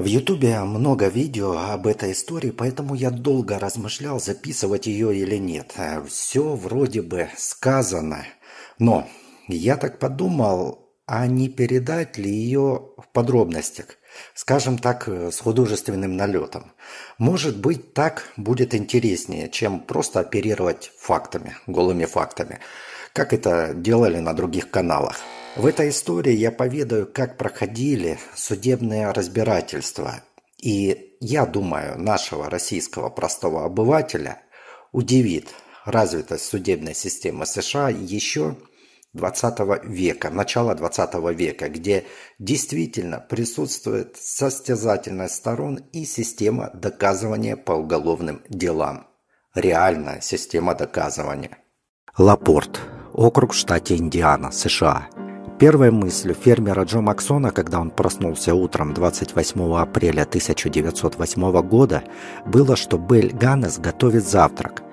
В Ютубе много видео об этой истории, поэтому я долго размышлял, записывать ее или нет. Все вроде бы сказано. Но я так подумал, а не передать ли ее в подробностях? Скажем так, с художественным налетом. Может быть, так будет интереснее, чем просто оперировать фактами, голыми фактами, как это делали на других каналах. В этой истории я поведаю, как проходили судебные разбирательства. И я думаю, нашего российского простого обывателя удивит развитость судебной системы США еще 20 века, начала 20 века, где действительно присутствует состязательность сторон и система доказывания по уголовным делам. Реальная система доказывания. Лапорт. Округ в штате Индиана, США. Первой мыслью фермера Джо Максона, когда он проснулся утром 28 апреля 1908 года, было, что Белль Ганнес готовит завтрак.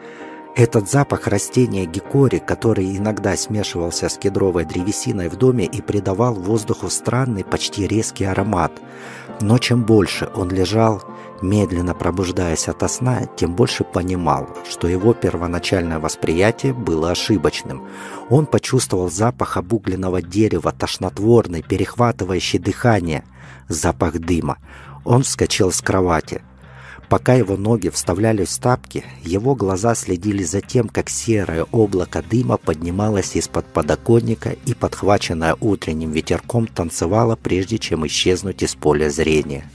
Этот запах растения гикори, который иногда смешивался с кедровой древесиной в доме и придавал воздуху странный, почти резкий аромат. Но чем больше он лежал, медленно пробуждаясь ото сна, тем больше понимал, что его первоначальное восприятие было ошибочным. Он почувствовал запах обугленного дерева, тошнотворный, перехватывающий дыхание, запах дыма. Он вскочил с кровати. Пока его ноги вставлялись в тапки, его глаза следили за тем, как серое облако дыма поднималось из-под подоконника и, подхваченное утренним ветерком, танцевало, прежде чем исчезнуть из поля зрения.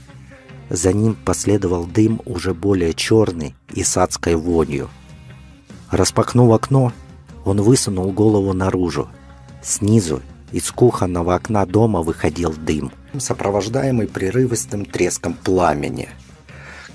За ним последовал дым уже более черный и с адской вонью. Распахнув окно, он высунул голову наружу. Снизу из кухонного окна дома выходил дым, сопровождаемый прерывистым треском пламени,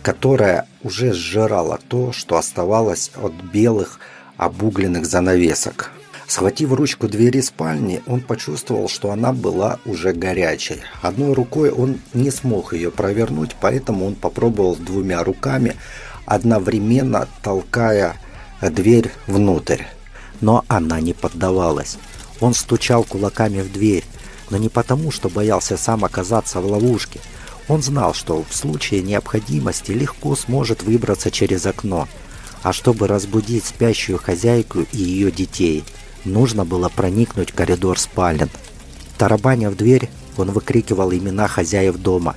которое уже сжирало то, что оставалось от белых обугленных занавесок. Схватив ручку двери спальни, он почувствовал, что она была уже горячей. Одной рукой он не смог ее провернуть, поэтому он попробовал двумя руками, одновременно толкая дверь внутрь. Но она не поддавалась. Он стучал кулаками в дверь, но не потому, что боялся сам оказаться в ловушке. Он знал, что в случае необходимости легко сможет выбраться через окно, а чтобы разбудить спящую хозяйку и ее детей – Нужно было проникнуть в коридор спален. Тарабаня в дверь, он выкрикивал имена хозяев дома.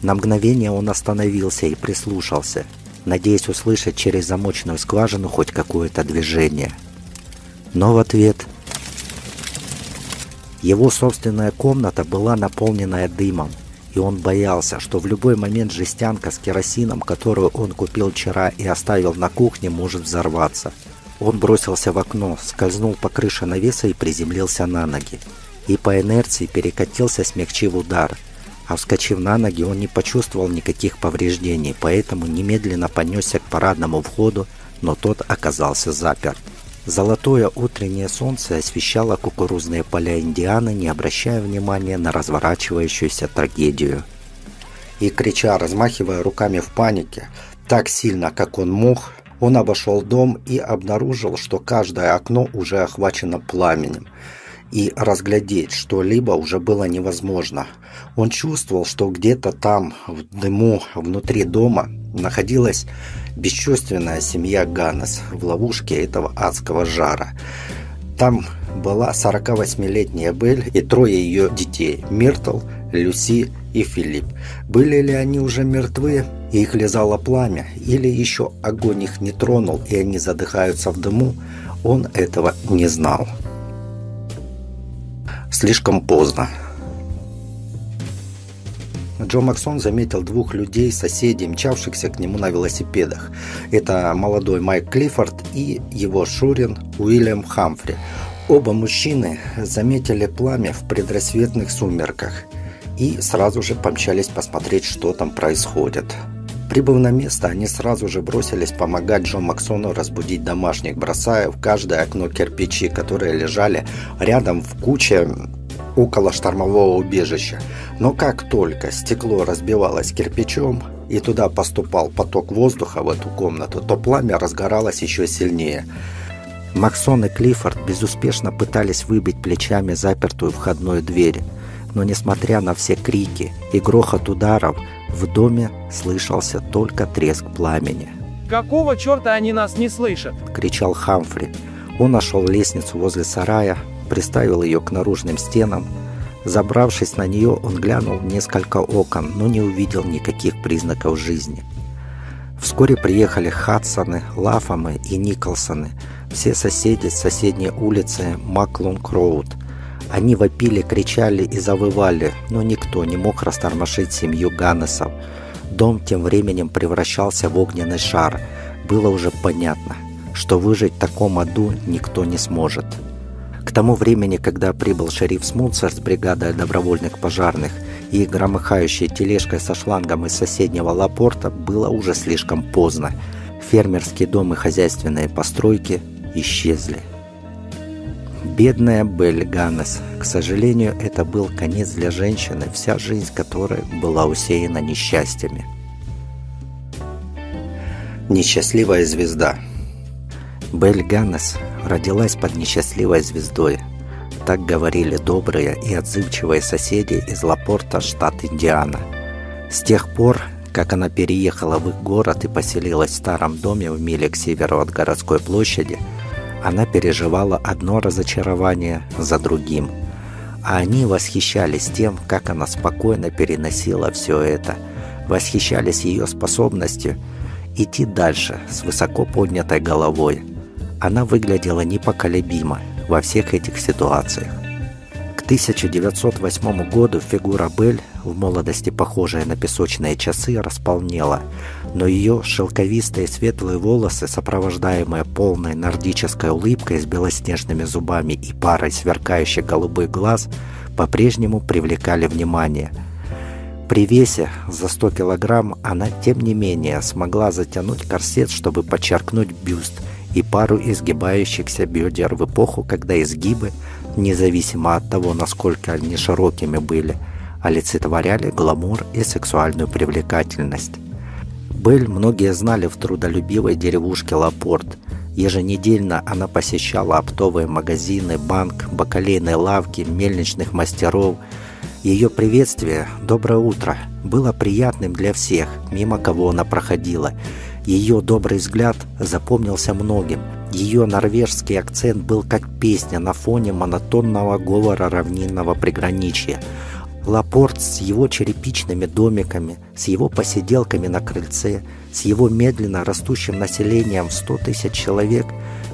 На мгновение он остановился и прислушался, надеясь услышать через замочную скважину хоть какое-то движение. Но в ответ... Его собственная комната была наполненная дымом, и он боялся, что в любой момент жестянка с керосином, которую он купил вчера и оставил на кухне, может взорваться – он бросился в окно, скользнул по крыше навеса и приземлился на ноги. И по инерции перекатился, смягчив удар. А вскочив на ноги, он не почувствовал никаких повреждений, поэтому немедленно понесся к парадному входу, но тот оказался заперт. Золотое утреннее солнце освещало кукурузные поля Индианы, не обращая внимания на разворачивающуюся трагедию. И крича, размахивая руками в панике, так сильно, как он мог, он обошел дом и обнаружил, что каждое окно уже охвачено пламенем, и разглядеть что-либо уже было невозможно. Он чувствовал, что где-то там, в дыму, внутри дома, находилась бесчувственная семья Ганнес в ловушке этого адского жара. Там была 48-летняя Белль и трое ее детей – Миртл, Люси и Филипп. Были ли они уже мертвы, и их лизало пламя, или еще огонь их не тронул, и они задыхаются в дыму, он этого не знал. Слишком поздно. Джо Максон заметил двух людей, соседей, мчавшихся к нему на велосипедах. Это молодой Майк Клиффорд и его шурин Уильям Хамфри. Оба мужчины заметили пламя в предрассветных сумерках и сразу же помчались посмотреть, что там происходит. Прибыв на место, они сразу же бросились помогать Джо Максону разбудить домашних, бросая в каждое окно кирпичи, которые лежали рядом в куче около штормового убежища. Но как только стекло разбивалось кирпичом и туда поступал поток воздуха в эту комнату, то пламя разгоралось еще сильнее. Максон и Клиффорд безуспешно пытались выбить плечами запертую входную дверь. Но несмотря на все крики и грохот ударов, В доме слышался только треск пламени. «Какого черта они нас не слышат?» – кричал Хамфри. Он нашел лестницу возле сарая, приставил ее к наружным стенам. Забравшись на нее, он глянул в несколько окон, но не увидел никаких признаков жизни. Вскоре приехали Хадсоны, Лафамы и Николсоны, все соседи с соседней улицы Маклунг-Роуд. Они вопили, кричали и завывали, но никто не мог растормошить семью Ганнесов. Дом тем временем превращался в огненный шар. Было уже понятно, что выжить в таком аду никто не сможет. К тому времени, когда прибыл шериф Смутсер с бригадой добровольных пожарных и громыхающей тележкой со шлангом из соседнего лапорта, было уже слишком поздно. Фермерский дом и хозяйственные постройки исчезли. Бедная Белль Ганнес. К сожалению, это был конец для женщины, вся жизнь которой была усеяна несчастьями. Несчастливая звезда – Белль Ганнес родилась под несчастливой звездой. Так говорили добрые и отзывчивые соседи из Лапорта, штат Индиана. С тех пор, как она переехала в их город и поселилась в старом доме в миле к северу от городской площади, она переживала одно разочарование за другим. А они восхищались тем, как она спокойно переносила все это, восхищались ее способностью идти дальше с высоко поднятой головой, она выглядела непоколебимо во всех этих ситуациях. К 1908 году фигура Бель, в молодости похожая на песочные часы, располнела, но ее шелковистые светлые волосы, сопровождаемые полной нордической улыбкой с белоснежными зубами и парой сверкающих голубых глаз, по-прежнему привлекали внимание – при весе за 100 килограмм она, тем не менее, смогла затянуть корсет, чтобы подчеркнуть бюст и пару изгибающихся бедер в эпоху, когда изгибы, независимо от того, насколько они широкими были, олицетворяли гламур и сексуальную привлекательность. Белль многие знали в трудолюбивой деревушке Лапорт. Еженедельно она посещала оптовые магазины, банк, бакалейные лавки, мельничных мастеров. Ее приветствие «Доброе утро» было приятным для всех, мимо кого она проходила – ее добрый взгляд запомнился многим. Ее норвежский акцент был как песня на фоне монотонного говора равнинного приграничья. Лапорт с его черепичными домиками, с его посиделками на крыльце, с его медленно растущим населением в 100 тысяч человек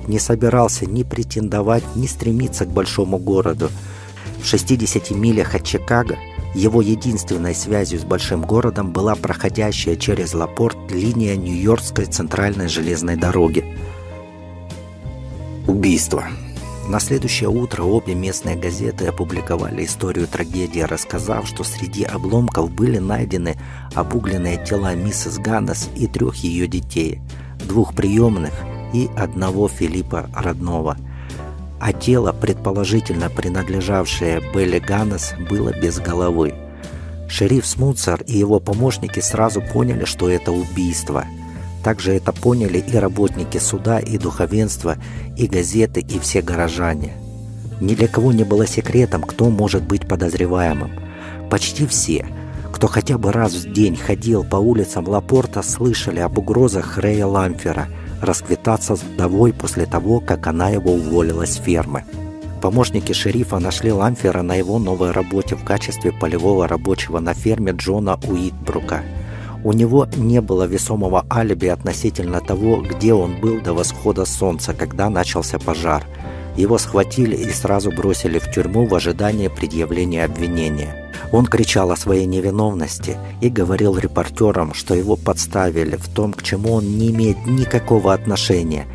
не собирался ни претендовать, ни стремиться к большому городу. В 60 милях от Чикаго – его единственной связью с большим городом была проходящая через Лапорт линия Нью-Йоркской центральной железной дороги. Убийство. На следующее утро обе местные газеты опубликовали историю трагедии, рассказав, что среди обломков были найдены обугленные тела миссис Ганнес и трех ее детей, двух приемных и одного Филиппа родного – а тело, предположительно принадлежавшее Белли Ганнес, было без головы. Шериф Смутсер и его помощники сразу поняли, что это убийство. Также это поняли и работники суда, и духовенства, и газеты, и все горожане. Ни для кого не было секретом, кто может быть подозреваемым. Почти все, кто хотя бы раз в день ходил по улицам Лапорта, слышали об угрозах Рэя Ламфера – расквитаться с вдовой после того, как она его уволила с фермы. Помощники шерифа нашли Ламфера на его новой работе в качестве полевого рабочего на ферме Джона Уитбрука. У него не было весомого алиби относительно того, где он был до восхода солнца, когда начался пожар. Его схватили и сразу бросили в тюрьму в ожидании предъявления обвинения. Он кричал о своей невиновности и говорил репортерам, что его подставили в том, к чему он не имеет никакого отношения.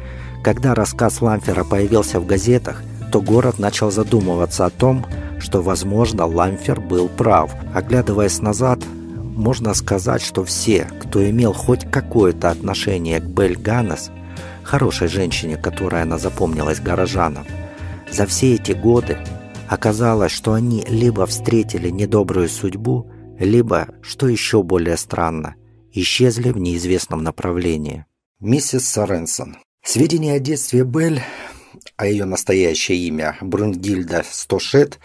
Когда рассказ Ламфера появился в газетах, то город начал задумываться о том, что, возможно, Ламфер был прав. Оглядываясь назад, можно сказать, что все, кто имел хоть какое-то отношение к Бель Ганнес, хорошей женщине, которая она запомнилась горожанам, за все эти годы Оказалось, что они либо встретили недобрую судьбу, либо, что еще более странно, исчезли в неизвестном направлении. Миссис Соренсон. Сведения о детстве Белль, а ее настоящее имя Брунгильда Стошет,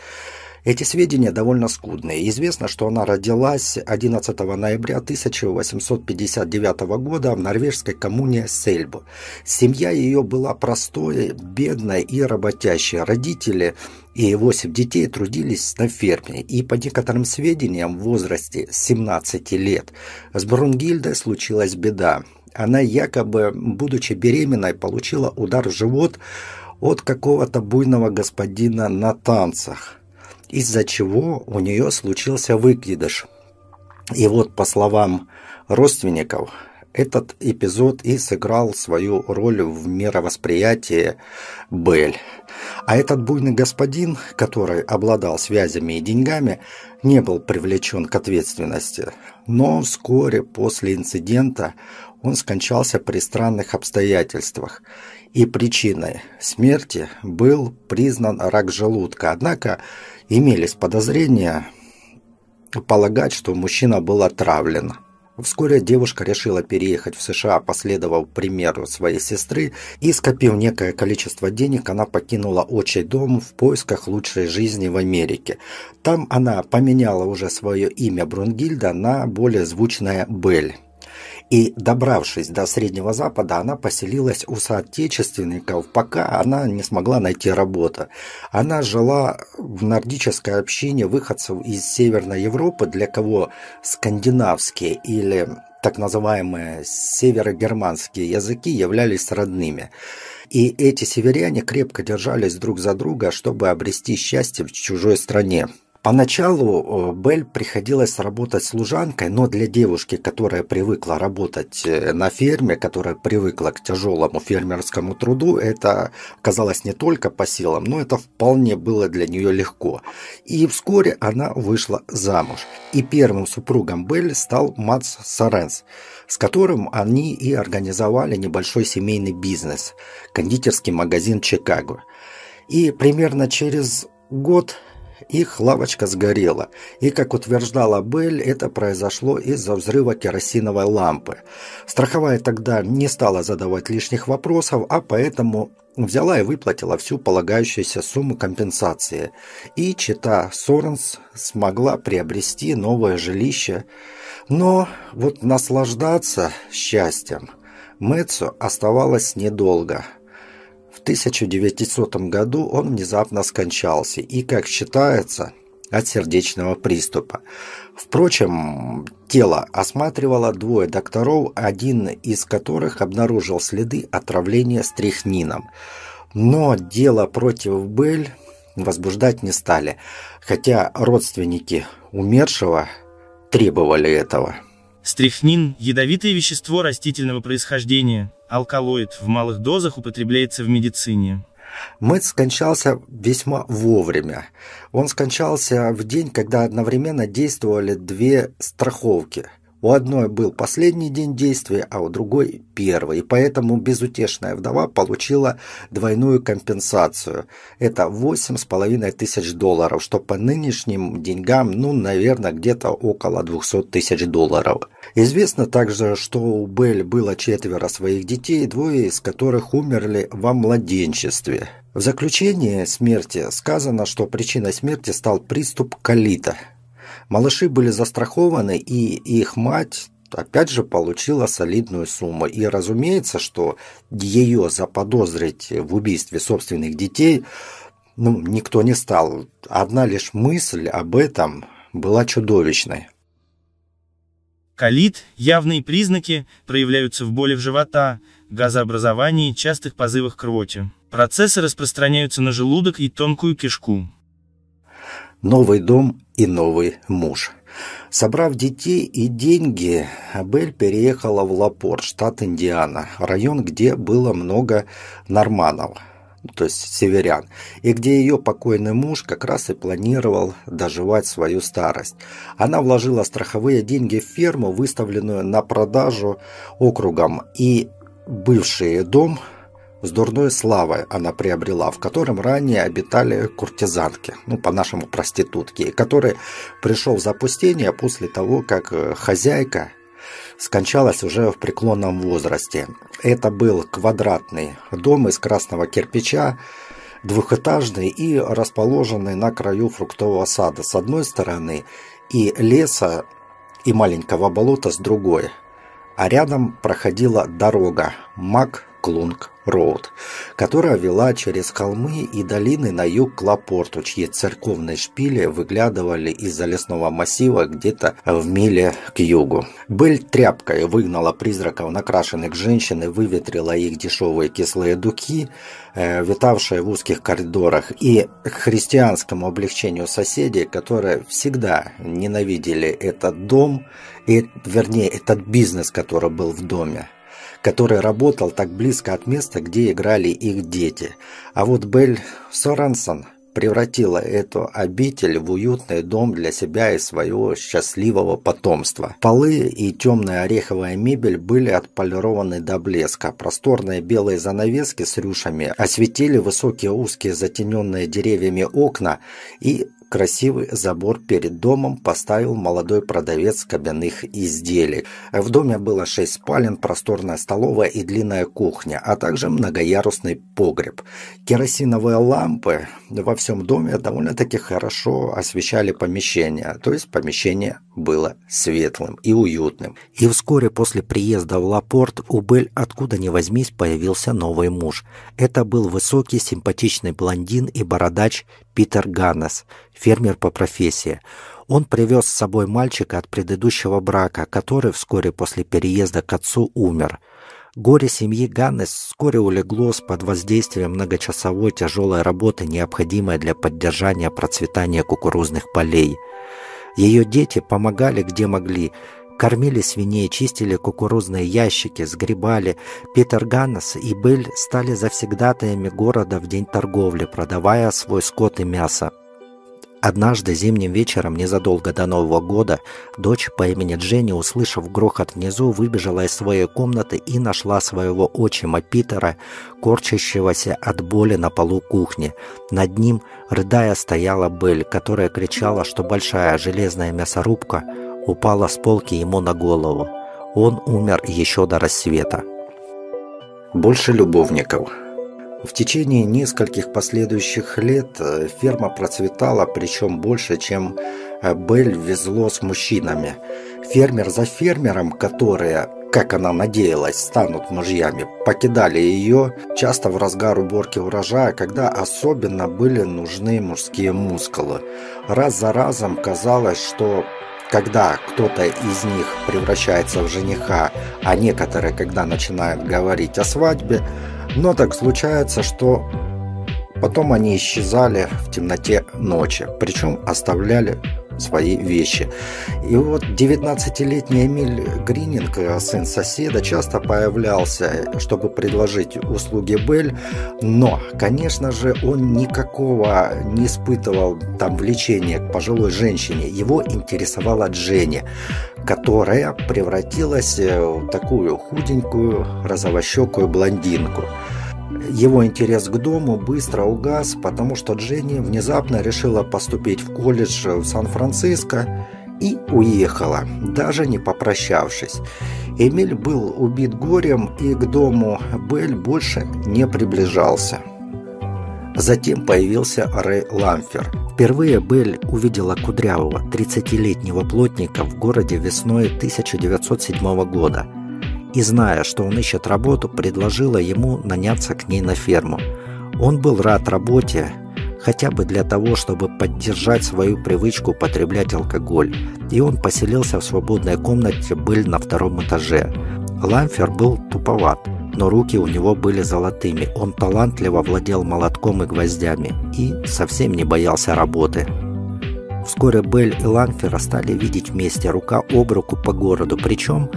Эти сведения довольно скудные. Известно, что она родилась 11 ноября 1859 года в норвежской коммуне Сельбу. Семья ее была простой, бедной и работящей. Родители и восемь детей трудились на ферме, и по некоторым сведениям в возрасте 17 лет с Брунгильдой случилась беда. Она якобы, будучи беременной, получила удар в живот от какого-то буйного господина на танцах из-за чего у нее случился выкидыш. И вот, по словам родственников, этот эпизод и сыграл свою роль в мировосприятии Бель. А этот буйный господин, который обладал связями и деньгами, не был привлечен к ответственности. Но вскоре после инцидента он скончался при странных обстоятельствах. И причиной смерти был признан рак желудка. Однако имелись подозрения полагать, что мужчина был отравлен. Вскоре девушка решила переехать в США, последовав примеру своей сестры, и, скопив некое количество денег, она покинула отчий дом в поисках лучшей жизни в Америке. Там она поменяла уже свое имя Брунгильда на более звучное Белль. И, добравшись до Среднего Запада, она поселилась у соотечественников, пока она не смогла найти работу. Она жила в нордической общине выходцев из Северной Европы, для кого скандинавские или так называемые северогерманские языки являлись родными. И эти северяне крепко держались друг за друга, чтобы обрести счастье в чужой стране. Поначалу Белль приходилось работать служанкой, но для девушки, которая привыкла работать э, на ферме, которая привыкла к тяжелому фермерскому труду, это казалось не только по силам, но это вполне было для нее легко. И вскоре она вышла замуж. И первым супругом Белль стал Мац Соренс, с которым они и организовали небольшой семейный бизнес – кондитерский магазин Чикаго. И примерно через год их лавочка сгорела, и, как утверждала Белль, это произошло из-за взрыва керосиновой лампы. Страховая тогда не стала задавать лишних вопросов, а поэтому взяла и выплатила всю полагающуюся сумму компенсации. И чита Соренс смогла приобрести новое жилище. Но вот наслаждаться счастьем Мэтсу оставалось недолго – 1900 году он внезапно скончался и, как считается, от сердечного приступа. Впрочем, тело осматривало двое докторов, один из которых обнаружил следы отравления стрихнином. Но дело против Бель возбуждать не стали, хотя родственники умершего требовали этого. Стрихнин – ядовитое вещество растительного происхождения, алкалоид, в малых дозах употребляется в медицине. Мэтт скончался весьма вовремя. Он скончался в день, когда одновременно действовали две страховки – у одной был последний день действия, а у другой – первый, и поэтому безутешная вдова получила двойную компенсацию. Это восемь с половиной тысяч долларов, что по нынешним деньгам, ну, наверное, где-то около 200 тысяч долларов. Известно также, что у Белль было четверо своих детей, двое из которых умерли во младенчестве. В заключении смерти сказано, что причиной смерти стал приступ колита – Малыши были застрахованы, и их мать опять же получила солидную сумму. И разумеется, что ее заподозрить в убийстве собственных детей ну, никто не стал. Одна лишь мысль об этом была чудовищной. Колит, явные признаки, проявляются в боли в живота, газообразовании, частых позывах к рвоте. Процессы распространяются на желудок и тонкую кишку новый дом и новый муж. Собрав детей и деньги, Абель переехала в Лапорт, штат Индиана, район, где было много норманов, то есть северян, и где ее покойный муж как раз и планировал доживать свою старость. Она вложила страховые деньги в ферму, выставленную на продажу округом, и бывший дом – с дурной славой она приобрела, в котором ранее обитали куртизанки, ну, по-нашему проститутки, который пришел в запустение после того, как э, хозяйка скончалась уже в преклонном возрасте. Это был квадратный дом из красного кирпича, двухэтажный и расположенный на краю фруктового сада с одной стороны и леса и маленького болота с другой. А рядом проходила дорога Мак-Клунг Роуд, которая вела через холмы и долины на юг к Лапорту, чьи церковные шпили выглядывали из-за лесного массива где-то в миле к югу. Бель тряпкой выгнала призраков накрашенных женщин и выветрила их дешевые кислые духи, э, витавшие в узких коридорах, и к христианскому облегчению соседей, которые всегда ненавидели этот дом, и, вернее, этот бизнес, который был в доме который работал так близко от места, где играли их дети. А вот Белль Соренсон превратила эту обитель в уютный дом для себя и своего счастливого потомства. Полы и темная ореховая мебель были отполированы до блеска. Просторные белые занавески с рюшами осветили высокие узкие затененные деревьями окна и Красивый забор перед домом поставил молодой продавец кабинных изделий. В доме было шесть спален, просторная столовая и длинная кухня, а также многоярусный погреб. Керосиновые лампы во всем доме довольно-таки хорошо освещали помещение, то есть помещение было светлым и уютным. И вскоре после приезда в Лапорт у Бель откуда ни возьмись появился новый муж. Это был высокий, симпатичный блондин и бородач Питер Ганнес, фермер по профессии. Он привез с собой мальчика от предыдущего брака, который вскоре после переезда к отцу умер. Горе семьи Ганнес вскоре улеглось под воздействием многочасовой тяжелой работы, необходимой для поддержания процветания кукурузных полей. Ее дети помогали где могли, Кормили свиней, чистили кукурузные ящики, сгребали. Питер Ганнес и Белль стали завсегдатаями города в день торговли, продавая свой скот и мясо. Однажды зимним вечером, незадолго до Нового года, дочь по имени Дженни, услышав грохот внизу, выбежала из своей комнаты и нашла своего отчима Питера, корчащегося от боли на полу кухни. Над ним, рыдая, стояла Белль, которая кричала, что большая железная мясорубка – упала с полки ему на голову. Он умер еще до рассвета. Больше любовников. В течение нескольких последующих лет э, ферма процветала, причем больше, чем э, Белль везло с мужчинами. Фермер за фермером, которые, как она надеялась, станут мужьями, покидали ее часто в разгар уборки урожая, когда особенно были нужны мужские мускулы. Раз за разом казалось, что когда кто-то из них превращается в жениха, а некоторые, когда начинают говорить о свадьбе, но так случается, что потом они исчезали в темноте ночи, причем оставляли свои вещи. И вот 19-летний Эмиль Грининг, сын соседа, часто появлялся, чтобы предложить услуги Бель, но, конечно же, он никакого не испытывал там влечения к пожилой женщине. Его интересовала Дженни, которая превратилась в такую худенькую, розовощекую блондинку – его интерес к дому быстро угас, потому что Дженни внезапно решила поступить в колледж в Сан-Франциско и уехала, даже не попрощавшись. Эмиль был убит горем и к дому Белль больше не приближался. Затем появился Рэй Ламфер. Впервые Белль увидела кудрявого 30-летнего плотника в городе весной 1907 года – и, зная, что он ищет работу, предложила ему наняться к ней на ферму. Он был рад работе, хотя бы для того, чтобы поддержать свою привычку употреблять алкоголь, и он поселился в свободной комнате Быль на втором этаже. Ламфер был туповат, но руки у него были золотыми, он талантливо владел молотком и гвоздями и совсем не боялся работы. Вскоре Белль и Ланфера стали видеть вместе рука об руку по городу, причем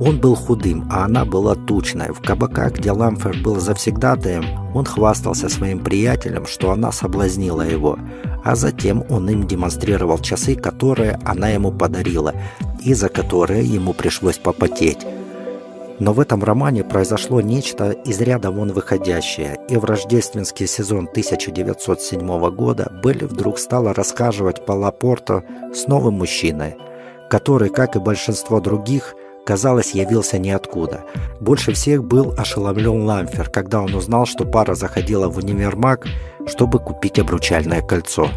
он был худым, а она была тучной. В кабаках, где Ламфер был завсегдатаем, он хвастался своим приятелем, что она соблазнила его, а затем он им демонстрировал часы, которые она ему подарила, и за которые ему пришлось попотеть. Но в этом романе произошло нечто из ряда вон выходящее, и в рождественский сезон 1907 года Белли вдруг стала рассказывать по Лапорту с новым мужчиной, который, как и большинство других, казалось, явился ниоткуда. Больше всех был ошеломлен Ламфер, когда он узнал, что пара заходила в универмаг, чтобы купить обручальное кольцо.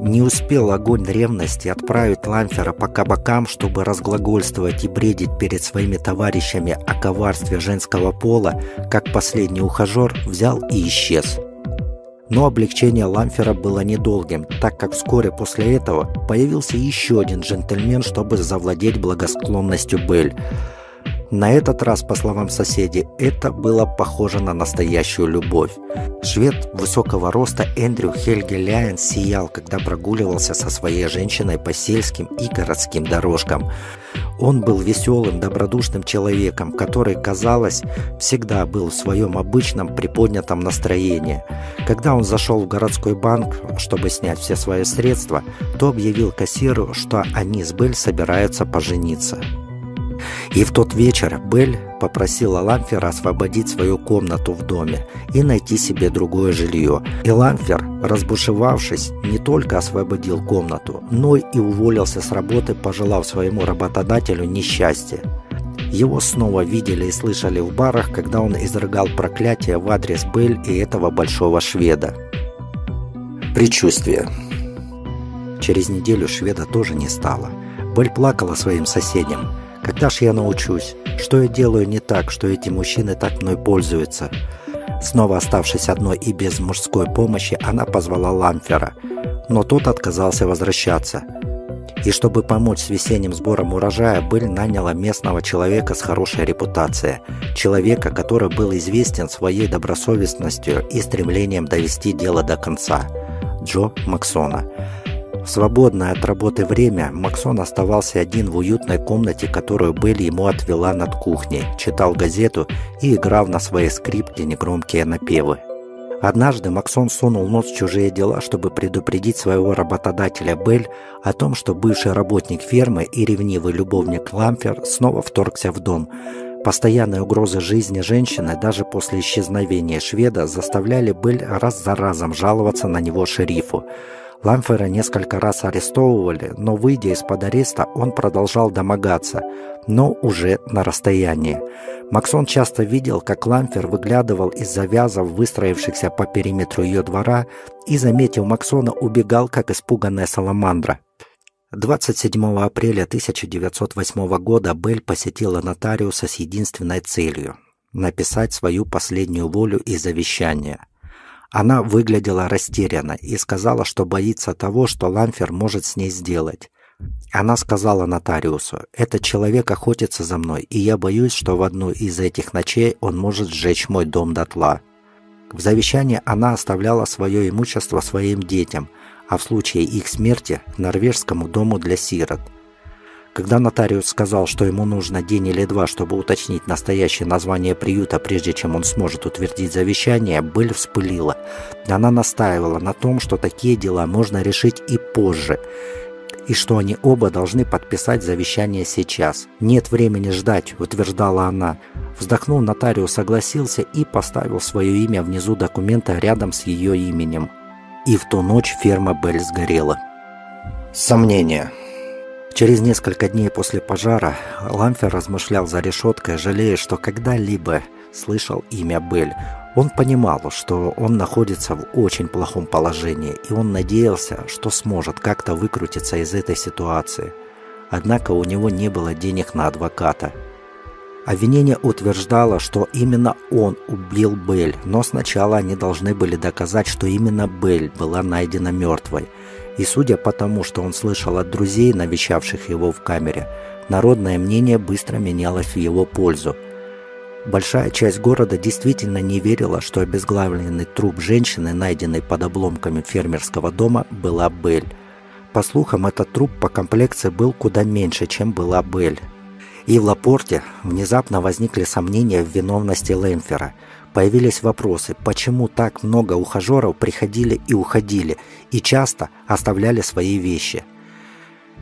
Не успел огонь ревности отправить Ламфера по кабакам, чтобы разглагольствовать и бредить перед своими товарищами о коварстве женского пола, как последний ухажер взял и исчез. Но облегчение Ламфера было недолгим, так как вскоре после этого появился еще один джентльмен, чтобы завладеть благосклонностью Белль. На этот раз, по словам соседей, это было похоже на настоящую любовь. Швед высокого роста Эндрю Хельге Ляйен сиял, когда прогуливался со своей женщиной по сельским и городским дорожкам. Он был веселым, добродушным человеком, который, казалось, всегда был в своем обычном приподнятом настроении. Когда он зашел в городской банк, чтобы снять все свои средства, то объявил кассиру, что они с Белль собираются пожениться. И в тот вечер Белль попросила Ламфера освободить свою комнату в доме и найти себе другое жилье. И Ламфер, разбушевавшись, не только освободил комнату, но и уволился с работы, пожелав своему работодателю несчастья. Его снова видели и слышали в барах, когда он изрыгал проклятие в адрес Белль и этого большого шведа. Предчувствие. Через неделю шведа тоже не стало. Белль плакала своим соседям – когда ж я научусь? Что я делаю не так, что эти мужчины так мной пользуются? Снова оставшись одной и без мужской помощи, она позвала Ламфера, но тот отказался возвращаться. И чтобы помочь с весенним сбором урожая, Белль наняла местного человека с хорошей репутацией. Человека, который был известен своей добросовестностью и стремлением довести дело до конца. Джо Максона. В свободное от работы время Максон оставался один в уютной комнате, которую Белли ему отвела над кухней, читал газету и играл на своей скрипке негромкие напевы. Однажды Максон сунул нос в чужие дела, чтобы предупредить своего работодателя Белль о том, что бывший работник фермы и ревнивый любовник Ламфер снова вторгся в дом. Постоянные угрозы жизни женщины даже после исчезновения шведа заставляли Белль раз за разом жаловаться на него шерифу. Ламфера несколько раз арестовывали, но выйдя из-под ареста, он продолжал домогаться, но уже на расстоянии. Максон часто видел, как Ламфер выглядывал из завязов, выстроившихся по периметру ее двора, и, заметив Максона, убегал, как испуганная саламандра. 27 апреля 1908 года Белль посетила нотариуса с единственной целью – написать свою последнюю волю и завещание – она выглядела растерянно и сказала, что боится того, что Ламфер может с ней сделать. Она сказала нотариусу, «Этот человек охотится за мной, и я боюсь, что в одну из этих ночей он может сжечь мой дом дотла». В завещании она оставляла свое имущество своим детям, а в случае их смерти – норвежскому дому для сирот – когда нотариус сказал, что ему нужно день или два, чтобы уточнить настоящее название приюта, прежде чем он сможет утвердить завещание, Белль вспылила. Она настаивала на том, что такие дела можно решить и позже, и что они оба должны подписать завещание сейчас. «Нет времени ждать», – утверждала она. Вздохнул нотариус, согласился и поставил свое имя внизу документа рядом с ее именем. И в ту ночь ферма Белль сгорела. Сомнения. Через несколько дней после пожара Ламфер размышлял за решеткой, жалея, что когда-либо слышал имя Бель. Он понимал, что он находится в очень плохом положении, и он надеялся, что сможет как-то выкрутиться из этой ситуации. Однако у него не было денег на адвоката. Обвинение утверждало, что именно он убил Бель, но сначала они должны были доказать, что именно Бель была найдена мертвой – и судя по тому, что он слышал от друзей, навещавших его в камере, народное мнение быстро менялось в его пользу. Большая часть города действительно не верила, что обезглавленный труп женщины, найденный под обломками фермерского дома, была Бель. По слухам, этот труп по комплекции был куда меньше, чем была Бель. И в Лапорте внезапно возникли сомнения в виновности Лэмфера – Появились вопросы, почему так много ухажеров приходили и уходили, и часто оставляли свои вещи.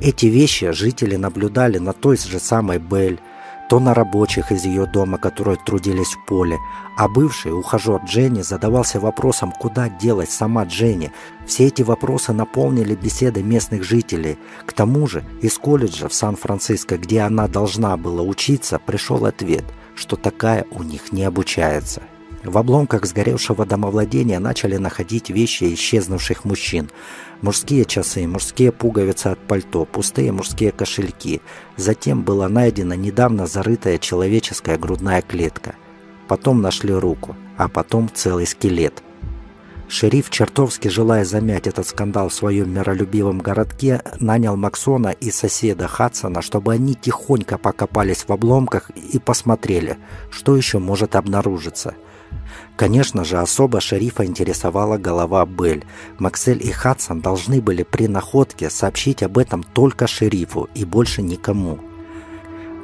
Эти вещи жители наблюдали на той же самой Бель. то на рабочих из ее дома, которые трудились в поле. А бывший ухажер Дженни задавался вопросом, куда делать сама Дженни. Все эти вопросы наполнили беседы местных жителей. К тому же из колледжа в Сан-Франциско, где она должна была учиться, пришел ответ, что такая у них не обучается. В обломках сгоревшего домовладения начали находить вещи исчезнувших мужчин. Мужские часы, мужские пуговицы от пальто, пустые мужские кошельки. Затем была найдена недавно зарытая человеческая грудная клетка. Потом нашли руку, а потом целый скелет. Шериф, чертовски желая замять этот скандал в своем миролюбивом городке, нанял Максона и соседа Хадсона, чтобы они тихонько покопались в обломках и посмотрели, что еще может обнаружиться – Конечно же, особо шерифа интересовала голова Белль. Максель и Хадсон должны были при находке сообщить об этом только шерифу и больше никому.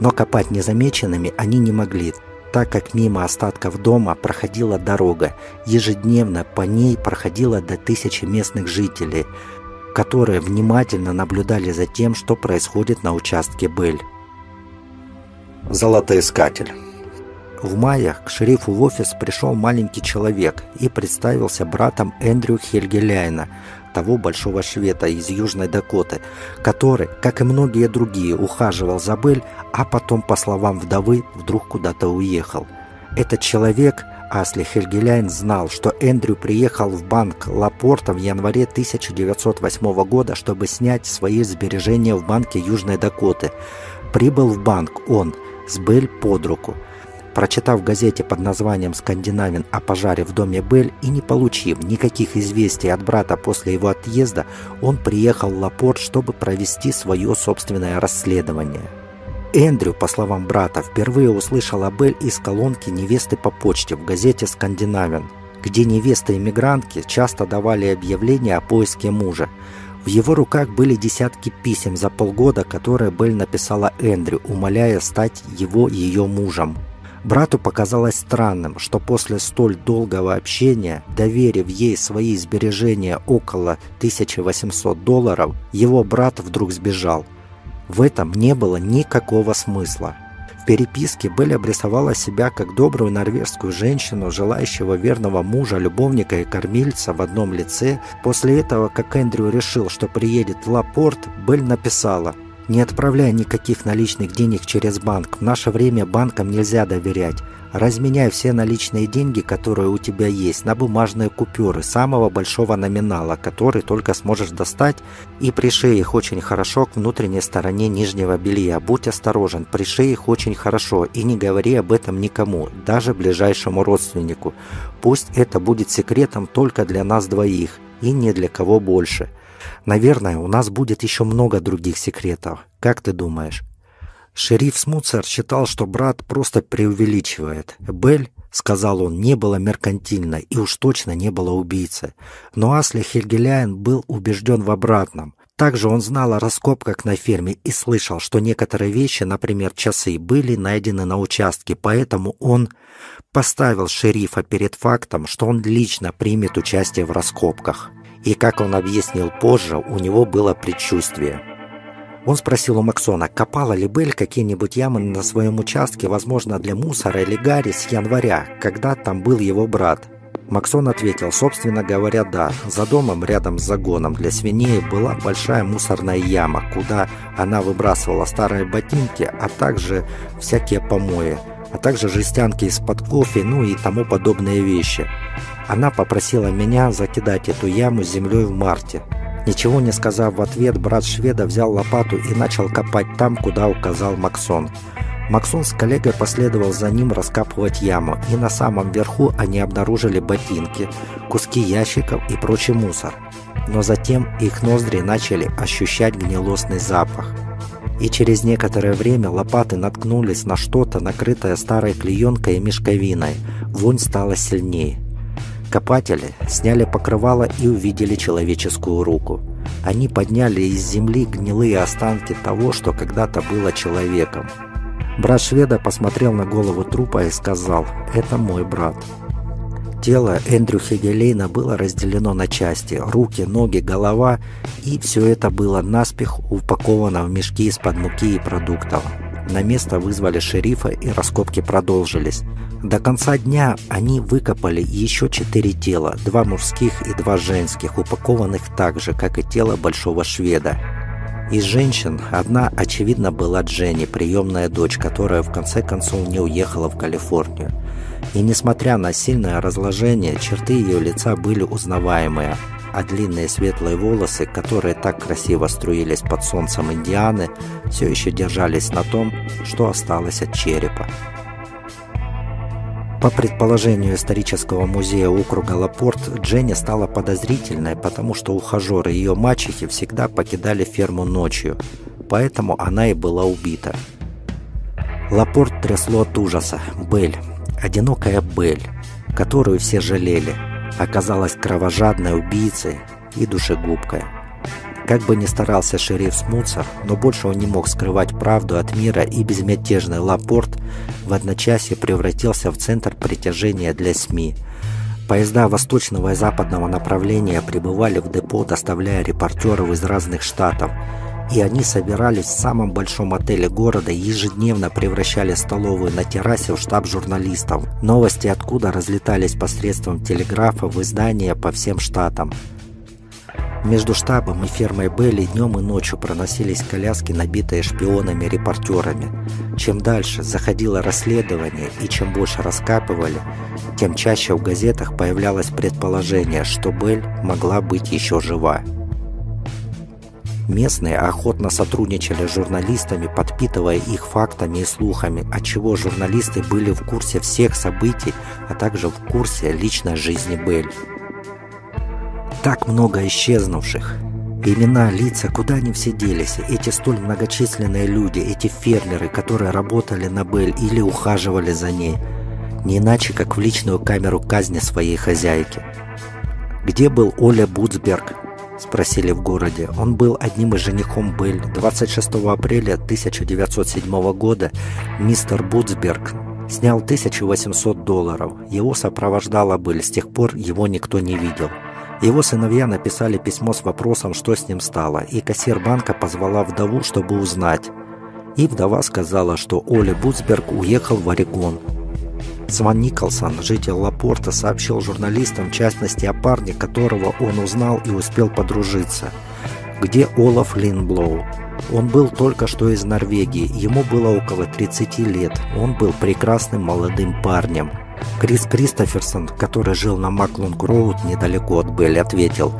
Но копать незамеченными они не могли, так как мимо остатков дома проходила дорога. Ежедневно по ней проходило до тысячи местных жителей, которые внимательно наблюдали за тем, что происходит на участке Бель. Золотоискатель в мае к шерифу в офис пришел маленький человек и представился братом Эндрю Хельгеляйна, того большого шведа из Южной Дакоты, который, как и многие другие, ухаживал за Бель, а потом, по словам вдовы, вдруг куда-то уехал. Этот человек, Асли Хельгеляйн, знал, что Эндрю приехал в банк Лапорта в январе 1908 года, чтобы снять свои сбережения в банке Южной Дакоты. Прибыл в банк он с Бель под руку – Прочитав в газете под названием «Скандинавин» о пожаре в доме Бель и не получив никаких известий от брата после его отъезда, он приехал в Лапорт, чтобы провести свое собственное расследование. Эндрю, по словам брата, впервые услышал о Бель из колонки «Невесты по почте» в газете «Скандинавин», где невесты-иммигрантки часто давали объявления о поиске мужа. В его руках были десятки писем за полгода, которые Белль написала Эндрю, умоляя стать его ее мужем. Брату показалось странным, что после столь долгого общения, доверив ей свои сбережения около 1800 долларов, его брат вдруг сбежал. В этом не было никакого смысла. В переписке Белль обрисовала себя как добрую норвежскую женщину, желающего верного мужа, любовника и кормильца в одном лице. После этого, как Эндрю решил, что приедет в Лапорт, Белль написала – не отправляй никаких наличных денег через банк. В наше время банкам нельзя доверять. Разменяй все наличные деньги, которые у тебя есть, на бумажные купюры самого большого номинала, который только сможешь достать, и пришей их очень хорошо к внутренней стороне нижнего белья. Будь осторожен, пришей их очень хорошо и не говори об этом никому, даже ближайшему родственнику. Пусть это будет секретом только для нас двоих и не для кого больше. Наверное, у нас будет еще много других секретов. Как ты думаешь? Шериф Смуцер считал, что брат просто преувеличивает. Белль, сказал он, не было меркантильной и уж точно не было убийцы. Но Асли Хельгеляйн был убежден в обратном. Также он знал о раскопках на ферме и слышал, что некоторые вещи, например, часы, были найдены на участке, поэтому он поставил шерифа перед фактом, что он лично примет участие в раскопках. И, как он объяснил позже, у него было предчувствие. Он спросил у Максона, копала ли Белль какие-нибудь ямы на своем участке, возможно, для мусора или гари с января, когда там был его брат. Максон ответил, собственно говоря, да. За домом, рядом с загоном для свиней, была большая мусорная яма, куда она выбрасывала старые ботинки, а также всякие помои, а также жестянки из-под кофе, ну и тому подобные вещи. Она попросила меня закидать эту яму землей в марте. Ничего не сказав в ответ, брат шведа взял лопату и начал копать там, куда указал Максон. Максон с коллегой последовал за ним раскапывать яму, и на самом верху они обнаружили ботинки, куски ящиков и прочий мусор. Но затем их ноздри начали ощущать гнилостный запах. И через некоторое время лопаты наткнулись на что-то, накрытое старой клеенкой и мешковиной. Вонь стала сильнее. Копатели сняли покрывало и увидели человеческую руку. Они подняли из земли гнилые останки того, что когда-то было человеком. Брат шведа посмотрел на голову трупа и сказал «Это мой брат». Тело Эндрю Хегелейна было разделено на части – руки, ноги, голова, и все это было наспех упаковано в мешки из-под муки и продуктов. На место вызвали шерифа и раскопки продолжились. До конца дня они выкопали еще четыре тела, два мужских и два женских, упакованных так же, как и тело большого шведа. Из женщин одна, очевидно, была Дженни, приемная дочь, которая в конце концов не уехала в Калифорнию. И несмотря на сильное разложение, черты ее лица были узнаваемые, а длинные светлые волосы, которые так красиво струились под солнцем Индианы, все еще держались на том, что осталось от черепа. По предположению исторического музея округа Лапорт, Дженни стала подозрительной, потому что ухажеры ее мачехи всегда покидали ферму ночью, поэтому она и была убита. Лапорт трясло от ужаса. Белль. Одинокая Белль, которую все жалели, оказалась кровожадной убийцей и душегубкой. Как бы ни старался шериф смуться, но больше он не мог скрывать правду от мира, и безмятежный Лапорт в одночасье превратился в центр притяжения для СМИ. Поезда восточного и западного направления прибывали в депо, доставляя репортеров из разных штатов, и они собирались в самом большом отеле города и ежедневно превращали столовую на террасе в штаб журналистов. Новости откуда разлетались посредством телеграфа в издания по всем штатам. Между штабом и фермой Белли днем и ночью проносились коляски, набитые шпионами-репортерами. Чем дальше заходило расследование и чем больше раскапывали, тем чаще в газетах появлялось предположение, что Белль могла быть еще жива. Местные охотно сотрудничали с журналистами, подпитывая их фактами и слухами, отчего журналисты были в курсе всех событий, а также в курсе личной жизни Белль. Так много исчезнувших. Имена, лица, куда они все делись? Эти столь многочисленные люди, эти фермеры, которые работали на Белль или ухаживали за ней. Не иначе, как в личную камеру казни своей хозяйки. «Где был Оля Буцберг?» – спросили в городе. Он был одним из женихом Белль. 26 апреля 1907 года мистер Буцберг снял 1800 долларов. Его сопровождала Белль. С тех пор его никто не видел. Его сыновья написали письмо с вопросом, что с ним стало, и кассир банка позвала вдову, чтобы узнать. И вдова сказала, что Оли Буцберг уехал в Орегон. Сван Николсон, житель Лапорта, сообщил журналистам, в частности, о парне, которого он узнал и успел подружиться. Где Олаф Линблоу? Он был только что из Норвегии, ему было около 30 лет, он был прекрасным молодым парнем. Крис Кристоферсон, который жил на Маклунг-Роуд недалеко от Белли, ответил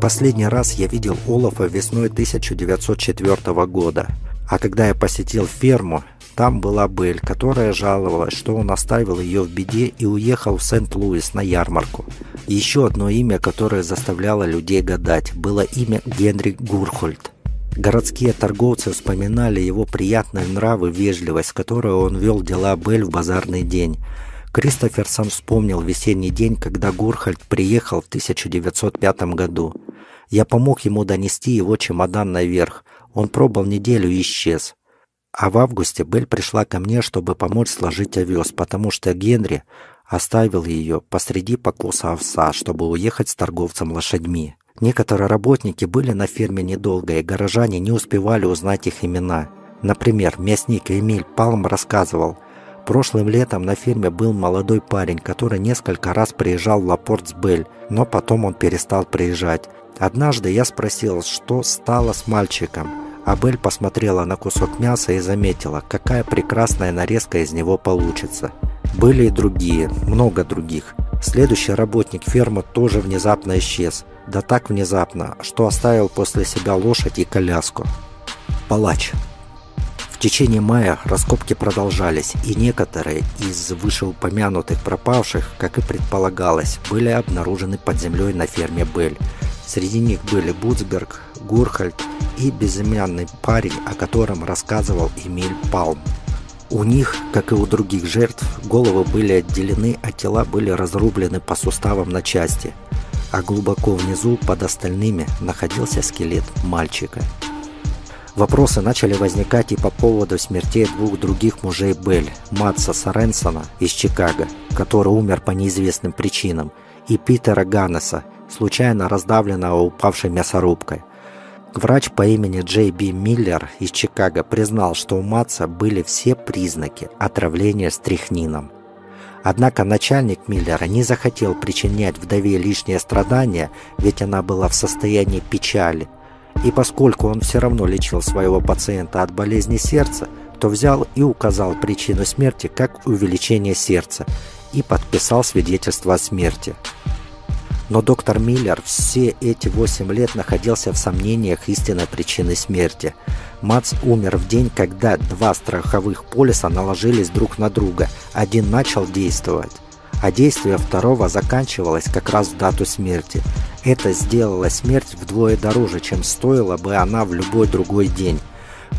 «Последний раз я видел Олафа весной 1904 года, а когда я посетил ферму, там была Белль, которая жаловалась, что он оставил ее в беде и уехал в Сент-Луис на ярмарку. Еще одно имя, которое заставляло людей гадать, было имя Генри Гурхольд. Городские торговцы вспоминали его приятные нравы, вежливость, с которой он вел дела Белль в базарный день – Кристоферсон вспомнил весенний день, когда Гурхальд приехал в 1905 году. Я помог ему донести его чемодан наверх. Он пробыл неделю и исчез. А в августе Белль пришла ко мне, чтобы помочь сложить овес, потому что Генри оставил ее посреди покоса овса, чтобы уехать с торговцем лошадьми. Некоторые работники были на ферме недолго, и горожане не успевали узнать их имена. Например, мясник Эмиль Палм рассказывал, Прошлым летом на ферме был молодой парень, который несколько раз приезжал в Лапорт с Бель, но потом он перестал приезжать. Однажды я спросил, что стало с мальчиком, а Бель посмотрела на кусок мяса и заметила, какая прекрасная нарезка из него получится. Были и другие, много других. Следующий работник фермы тоже внезапно исчез. Да так внезапно, что оставил после себя лошадь и коляску. Палач течение мая раскопки продолжались, и некоторые из вышеупомянутых пропавших, как и предполагалось, были обнаружены под землей на ферме Бель. Среди них были Буцберг, Гурхальд и безымянный парень, о котором рассказывал Эмиль Палм. У них, как и у других жертв, головы были отделены, а тела были разрублены по суставам на части, а глубоко внизу, под остальными, находился скелет мальчика. Вопросы начали возникать и по поводу смертей двух других мужей Белль, Матса Соренсона из Чикаго, который умер по неизвестным причинам, и Питера Ганнеса, случайно раздавленного упавшей мясорубкой. Врач по имени Джей Би Миллер из Чикаго признал, что у Матса были все признаки отравления стрихнином. Однако начальник Миллера не захотел причинять вдове лишние страдания, ведь она была в состоянии печали. И поскольку он все равно лечил своего пациента от болезни сердца, то взял и указал причину смерти как увеличение сердца и подписал свидетельство о смерти. Но доктор Миллер все эти 8 лет находился в сомнениях истинной причины смерти. Мац умер в день, когда два страховых полиса наложились друг на друга. Один начал действовать, а действие второго заканчивалось как раз в дату смерти. Это сделало смерть вдвое дороже, чем стоила бы она в любой другой день.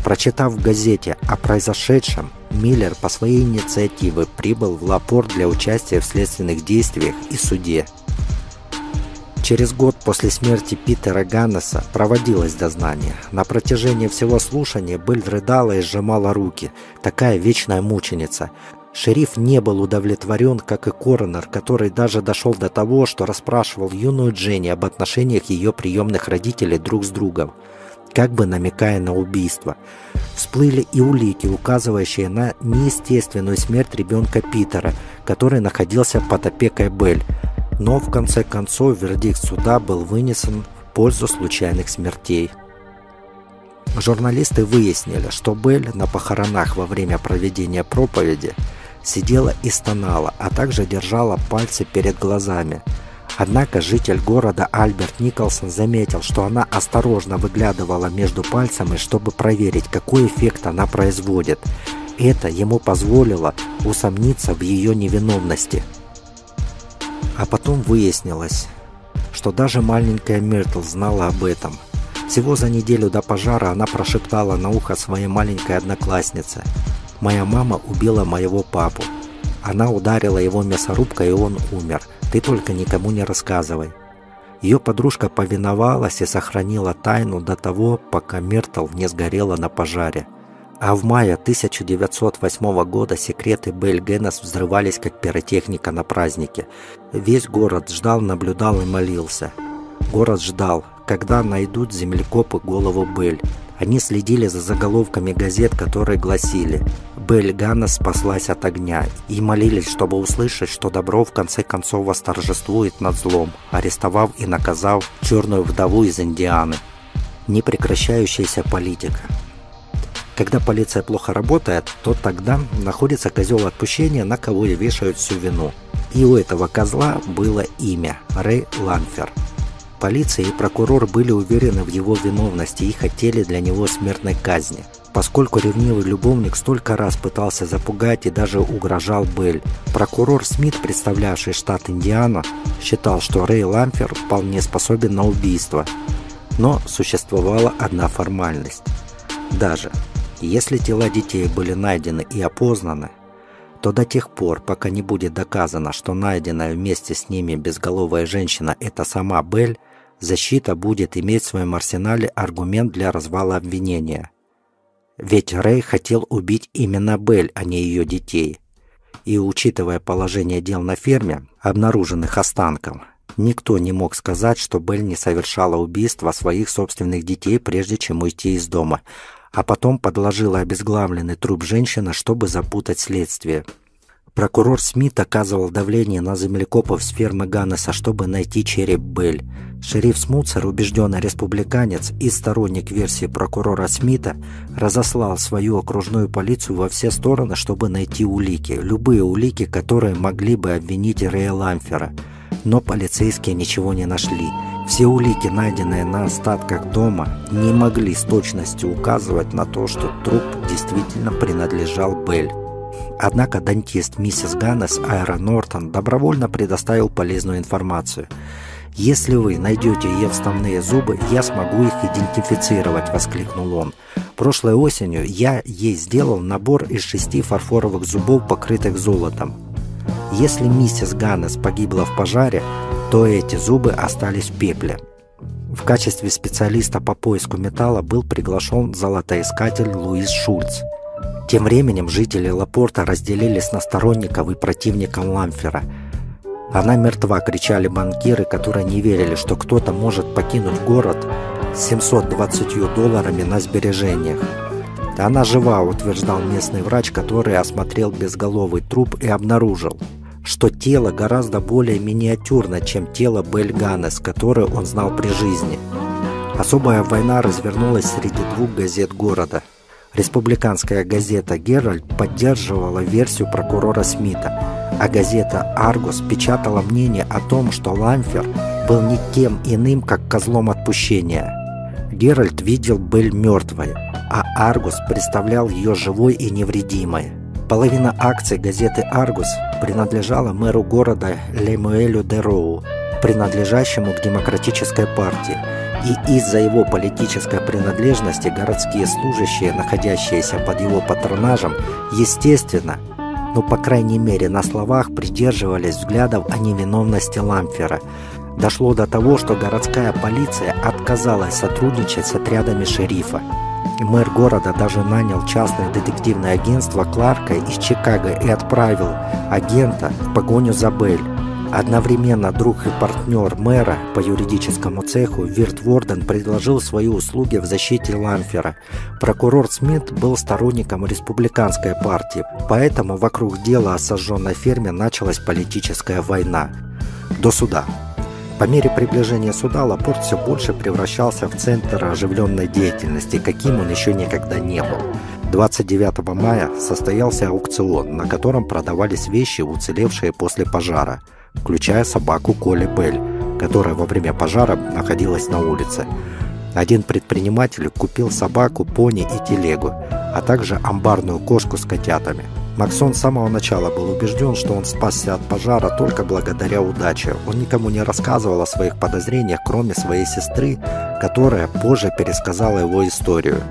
Прочитав в газете о произошедшем, Миллер по своей инициативе прибыл в Лапорт для участия в следственных действиях и суде. Через год после смерти Питера Ганнеса проводилось дознание. На протяжении всего слушания Белль рыдала и сжимала руки. Такая вечная мученица. Шериф не был удовлетворен, как и коронер, который даже дошел до того, что расспрашивал юную Дженни об отношениях ее приемных родителей друг с другом, как бы намекая на убийство. Всплыли и улики, указывающие на неестественную смерть ребенка Питера, который находился под опекой Белль. Но в конце концов вердикт суда был вынесен в пользу случайных смертей. Журналисты выяснили, что Белль на похоронах во время проведения проповеди сидела и стонала, а также держала пальцы перед глазами. Однако житель города Альберт Николсон заметил, что она осторожно выглядывала между пальцами, чтобы проверить, какой эффект она производит. Это ему позволило усомниться в ее невиновности. А потом выяснилось, что даже маленькая Миртл знала об этом. Всего за неделю до пожара она прошептала на ухо своей маленькой однокласснице. «Моя мама убила моего папу. Она ударила его мясорубкой, и он умер. Ты только никому не рассказывай». Ее подружка повиновалась и сохранила тайну до того, пока Миртл не сгорела на пожаре. А в мае 1908 года секреты Бель Геннес взрывались как пиротехника на празднике. Весь город ждал, наблюдал и молился. Город ждал, когда найдут землекопы голову Бель. Они следили за заголовками газет, которые гласили «Бель Ганнес спаслась от огня» и молились, чтобы услышать, что добро в конце концов восторжествует над злом, арестовав и наказав черную вдову из Индианы. Непрекращающаяся политика – когда полиция плохо работает, то тогда находится козел отпущения, на кого и вешают всю вину. И у этого козла было имя – Рэй Ланфер. Полиция и прокурор были уверены в его виновности и хотели для него смертной казни, поскольку ревнивый любовник столько раз пытался запугать и даже угрожал Белль. Прокурор Смит, представлявший штат Индиана, считал, что Рэй Ламфер вполне способен на убийство. Но существовала одна формальность. Даже если тела детей были найдены и опознаны, то до тех пор, пока не будет доказано, что найденная вместе с ними безголовая женщина – это сама Бель, защита будет иметь в своем арсенале аргумент для развала обвинения. Ведь Рэй хотел убить именно Бель, а не ее детей. И учитывая положение дел на ферме, обнаруженных останков, никто не мог сказать, что Бель не совершала убийства своих собственных детей, прежде чем уйти из дома, а потом подложила обезглавленный труп женщины, чтобы запутать следствие. Прокурор Смит оказывал давление на землекопов с фермы Ганнеса, чтобы найти череп Белль. Шериф Смуцер, убежденный республиканец и сторонник версии прокурора Смита, разослал свою окружную полицию во все стороны, чтобы найти улики, любые улики, которые могли бы обвинить Рэя Ламфера. Но полицейские ничего не нашли. Все улики, найденные на остатках дома, не могли с точностью указывать на то, что труп действительно принадлежал Белль. Однако дантист миссис Ганнес Айра Нортон добровольно предоставил полезную информацию. «Если вы найдете ее вставные зубы, я смогу их идентифицировать», – воскликнул он. «Прошлой осенью я ей сделал набор из шести фарфоровых зубов, покрытых золотом. Если миссис Ганнес погибла в пожаре, то эти зубы остались в пепле. В качестве специалиста по поиску металла был приглашен золотоискатель Луис Шульц. Тем временем жители Лапорта разделились на сторонников и противников Ламфера. Она мертва, кричали банкиры, которые не верили, что кто-то может покинуть город с 720 долларами на сбережениях. Она жива, утверждал местный врач, который осмотрел безголовый труп и обнаружил, что тело гораздо более миниатюрно, чем тело Бель Ганнес, которое он знал при жизни. Особая война развернулась среди двух газет города. Республиканская газета «Геральт» поддерживала версию прокурора Смита – а газета «Аргус» печатала мнение о том, что Ламфер был никем иным, как козлом отпущения. Геральт видел Бель мертвой, а «Аргус» представлял ее живой и невредимой. Половина акций газеты «Аргус» принадлежала мэру города Лемуэлю де Роу, принадлежащему к демократической партии, и из-за его политической принадлежности городские служащие, находящиеся под его патронажем, естественно, но, по крайней мере, на словах придерживались взглядов о невиновности Ламфера. Дошло до того, что городская полиция отказалась сотрудничать с отрядами шерифа. Мэр города даже нанял частное детективное агентство Кларка из Чикаго и отправил агента в погоню за Белль. Одновременно друг и партнер мэра по юридическому цеху Вирт Ворден предложил свои услуги в защите Ламфера. Прокурор Смит был сторонником республиканской партии, поэтому вокруг дела о сожженной ферме началась политическая война. До суда. По мере приближения суда Лапорт все больше превращался в центр оживленной деятельности, каким он еще никогда не был. 29 мая состоялся аукцион, на котором продавались вещи, уцелевшие после пожара – включая собаку Коли Белль, которая во время пожара находилась на улице. Один предприниматель купил собаку, пони и телегу, а также амбарную кошку с котятами. Максон с самого начала был убежден, что он спасся от пожара только благодаря удаче. Он никому не рассказывал о своих подозрениях, кроме своей сестры, которая позже пересказала его историю.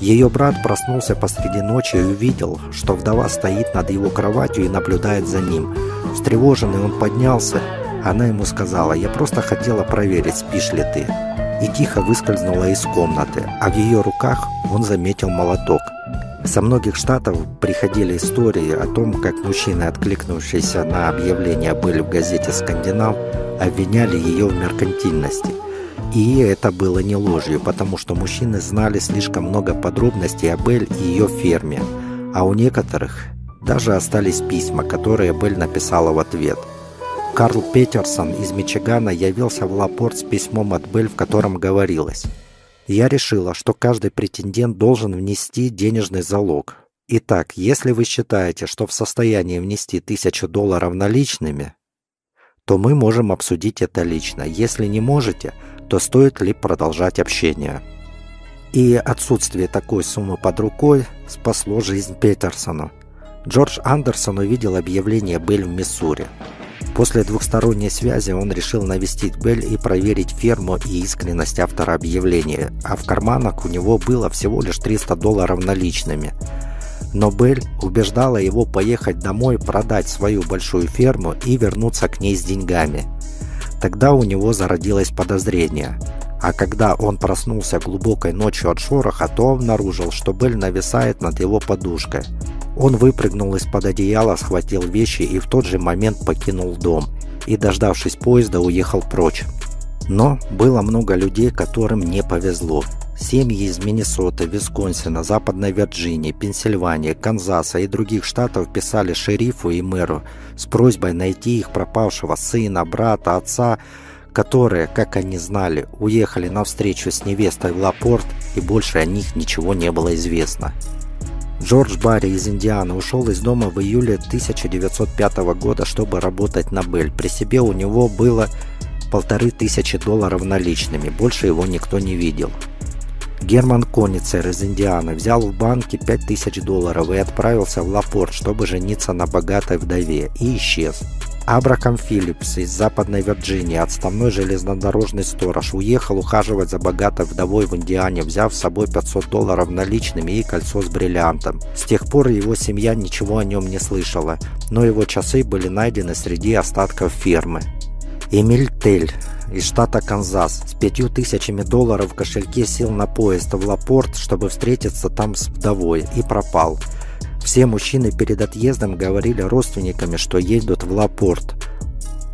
Ее брат проснулся посреди ночи и увидел, что вдова стоит над его кроватью и наблюдает за ним – Встревоженный он поднялся. Она ему сказала, я просто хотела проверить, спишь ли ты. И тихо выскользнула из комнаты, а в ее руках он заметил молоток. Со многих штатов приходили истории о том, как мужчины, откликнувшиеся на объявление были в газете «Скандинав», обвиняли ее в меркантильности. И это было не ложью, потому что мужчины знали слишком много подробностей о Белль и ее ферме, а у некоторых даже остались письма, которые Белль написала в ответ. Карл Петерсон из Мичигана явился в Лапорт с письмом от Белль, в котором говорилось «Я решила, что каждый претендент должен внести денежный залог. Итак, если вы считаете, что в состоянии внести тысячу долларов наличными, то мы можем обсудить это лично. Если не можете, то стоит ли продолжать общение?» И отсутствие такой суммы под рукой спасло жизнь Петерсону. Джордж Андерсон увидел объявление Белль в Миссури. После двухсторонней связи он решил навестить Белль и проверить ферму и искренность автора объявления, а в карманах у него было всего лишь 300 долларов наличными. Но Белль убеждала его поехать домой, продать свою большую ферму и вернуться к ней с деньгами. Тогда у него зародилось подозрение. А когда он проснулся глубокой ночью от шороха, то обнаружил, что Белль нависает над его подушкой. Он выпрыгнул из-под одеяла, схватил вещи и в тот же момент покинул дом. И, дождавшись поезда, уехал прочь. Но было много людей, которым не повезло. Семьи из Миннесоты, Висконсина, Западной Вирджинии, Пенсильвании, Канзаса и других штатов писали шерифу и мэру с просьбой найти их пропавшего сына, брата, отца, которые, как они знали, уехали на встречу с невестой в Лапорт и больше о них ничего не было известно. Джордж Барри из Индианы ушел из дома в июле 1905 года, чтобы работать на Белль. При себе у него было полторы тысячи долларов наличными, больше его никто не видел. Герман Коницер из Индианы взял в банке 5000 долларов и отправился в Лапорт, чтобы жениться на богатой вдове, и исчез. Абрахам Филлипс из Западной Вирджинии, отставной железнодорожный сторож, уехал ухаживать за богатой вдовой в Индиане, взяв с собой 500 долларов наличными и кольцо с бриллиантом. С тех пор его семья ничего о нем не слышала, но его часы были найдены среди остатков фермы. Эмиль Тель из штата Канзас с пятью тысячами долларов в кошельке сел на поезд в Лапорт, чтобы встретиться там с вдовой, и пропал. Все мужчины перед отъездом говорили родственниками, что едут в Лапорт.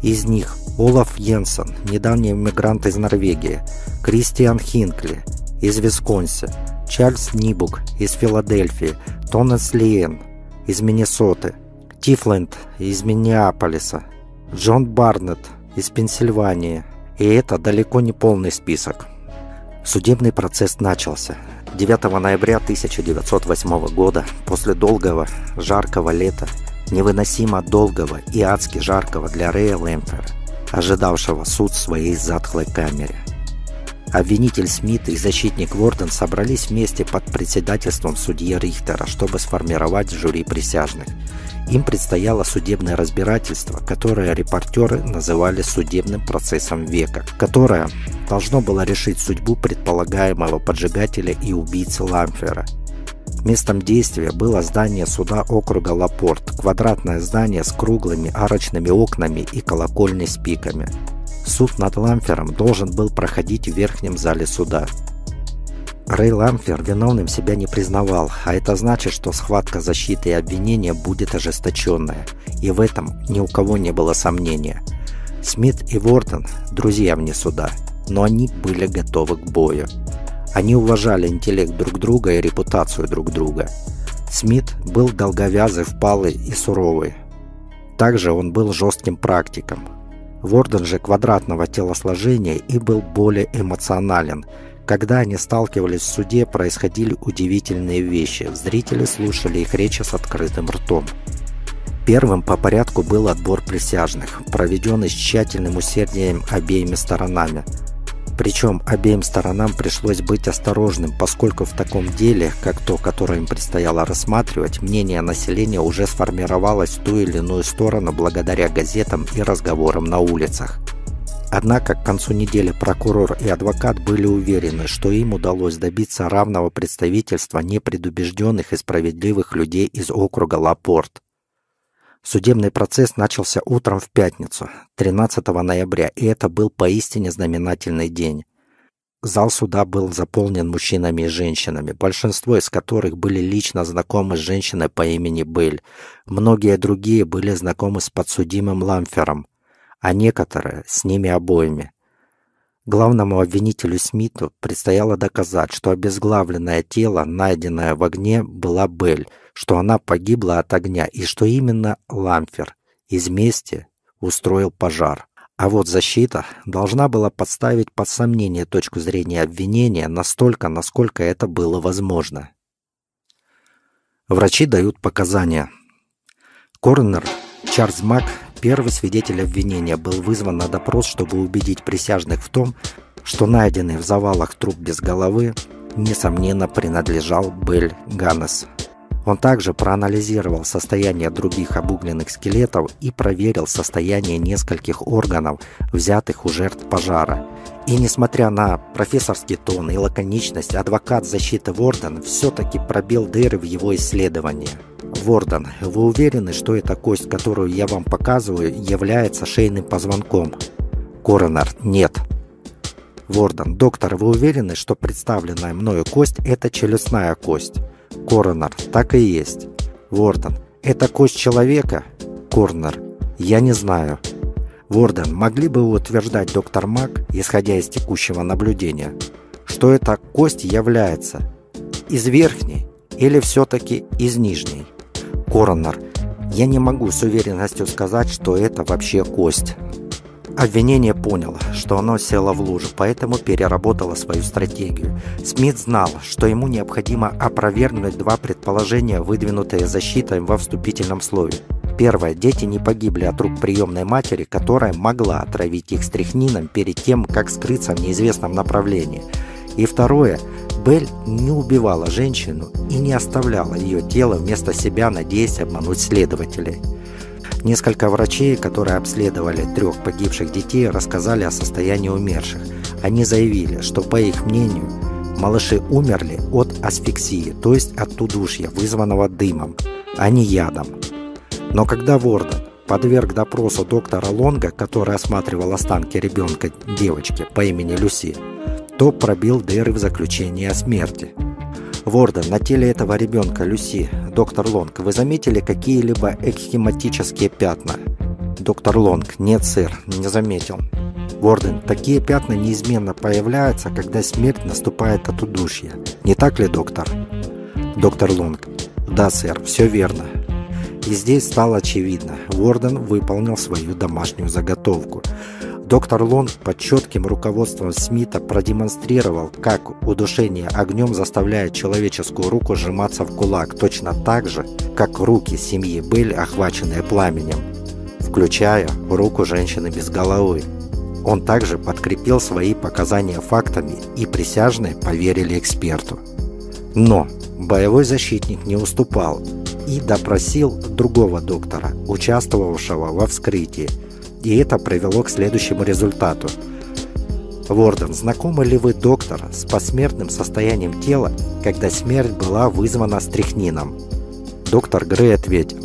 Из них Олаф Йенсен, недавний иммигрант из Норвегии, Кристиан Хинкли из Висконси, Чарльз Нибук из Филадельфии, Тонес Лиен из Миннесоты, Тифленд из Миннеаполиса, Джон Барнетт из Пенсильвании. И это далеко не полный список. Судебный процесс начался. 9 ноября 1908 года, после долгого, жаркого лета, невыносимо долгого и адски жаркого для Рэя Лэмфера, ожидавшего суд в своей затхлой камере. Обвинитель Смит и защитник Ворден собрались вместе под председательством судьи Рихтера, чтобы сформировать жюри присяжных. Им предстояло судебное разбирательство, которое репортеры называли судебным процессом века, которое должно было решить судьбу предполагаемого поджигателя и убийцы Ламфера. Местом действия было здание суда округа Лапорт, квадратное здание с круглыми арочными окнами и колокольной с пиками. Суд над Ламфером должен был проходить в верхнем зале суда. Рэй Ламфер виновным себя не признавал, а это значит, что схватка защиты и обвинения будет ожесточенная, и в этом ни у кого не было сомнения. Смит и Ворден – друзья вне суда, но они были готовы к бою. Они уважали интеллект друг друга и репутацию друг друга. Смит был долговязый, впалый и суровый. Также он был жестким практиком, Ворден же квадратного телосложения и был более эмоционален. Когда они сталкивались в суде, происходили удивительные вещи. Зрители слушали их речи с открытым ртом. Первым по порядку был отбор присяжных, проведенный с тщательным усердием обеими сторонами – причем обеим сторонам пришлось быть осторожным, поскольку в таком деле, как то, которое им предстояло рассматривать, мнение населения уже сформировалось в ту или иную сторону благодаря газетам и разговорам на улицах. Однако к концу недели прокурор и адвокат были уверены, что им удалось добиться равного представительства непредубежденных и справедливых людей из округа Лапорт. Судебный процесс начался утром в пятницу, 13 ноября, и это был поистине знаменательный день. Зал суда был заполнен мужчинами и женщинами, большинство из которых были лично знакомы с женщиной по имени Белль. Многие другие были знакомы с подсудимым Ламфером, а некоторые с ними обоими. Главному обвинителю Смиту предстояло доказать, что обезглавленное тело, найденное в огне, была Белль, что она погибла от огня и что именно Ламфер из мести устроил пожар. А вот защита должна была подставить под сомнение точку зрения обвинения настолько, насколько это было возможно. Врачи дают показания. Коронер Чарльз Мак Первый свидетель обвинения был вызван на допрос, чтобы убедить присяжных в том, что найденный в завалах труп без головы, несомненно, принадлежал Бель Ганнес. Он также проанализировал состояние других обугленных скелетов и проверил состояние нескольких органов, взятых у жертв пожара. И несмотря на профессорский тон и лаконичность, адвокат защиты Ворден все-таки пробил дыры в его исследовании. Ворден, вы уверены, что эта кость, которую я вам показываю, является шейным позвонком? Коронер, нет. Ворден, доктор, вы уверены, что представленная мною кость – это челюстная кость? Коронер, так и есть. Ворден, это кость человека? Корнер, я не знаю. Ворден, могли бы вы утверждать, доктор Мак, исходя из текущего наблюдения, что эта кость является из верхней или все-таки из нижней? Коронер, я не могу с уверенностью сказать, что это вообще кость. Обвинение поняло, что оно село в лужу, поэтому переработало свою стратегию. Смит знал, что ему необходимо опровергнуть два предположения, выдвинутые защитой во вступительном слове. Первое. Дети не погибли от рук приемной матери, которая могла отравить их стряхнином перед тем, как скрыться в неизвестном направлении. И второе. Белль не убивала женщину и не оставляла ее тело вместо себя, надеясь обмануть следователей. Несколько врачей, которые обследовали трех погибших детей, рассказали о состоянии умерших. Они заявили, что, по их мнению, малыши умерли от асфиксии, то есть от удушья, вызванного дымом, а не ядом. Но когда Ворден подверг допросу доктора Лонга, который осматривал останки ребенка девочки по имени Люси, то пробил дыры в заключении о смерти. Ворден, на теле этого ребенка Люси, доктор Лонг, вы заметили какие-либо экхематические пятна? Доктор Лонг. Нет, сэр, не заметил. Ворден, такие пятна неизменно появляются, когда смерть наступает от удушья. Не так ли, доктор? Доктор Лонг. Да, сэр, все верно. И здесь стало очевидно. Ворден выполнил свою домашнюю заготовку. Доктор Лонг под четким руководством Смита продемонстрировал, как удушение огнем заставляет человеческую руку сжиматься в кулак точно так же, как руки семьи были охвачены пламенем, включая руку женщины без головы. Он также подкрепил свои показания фактами, и присяжные поверили эксперту. Но боевой защитник не уступал и допросил другого доктора, участвовавшего во вскрытии, и это привело к следующему результату. Ворден, знакомы ли вы, доктор, с посмертным состоянием тела, когда смерть была вызвана стрихнином? Доктор Грей ответил,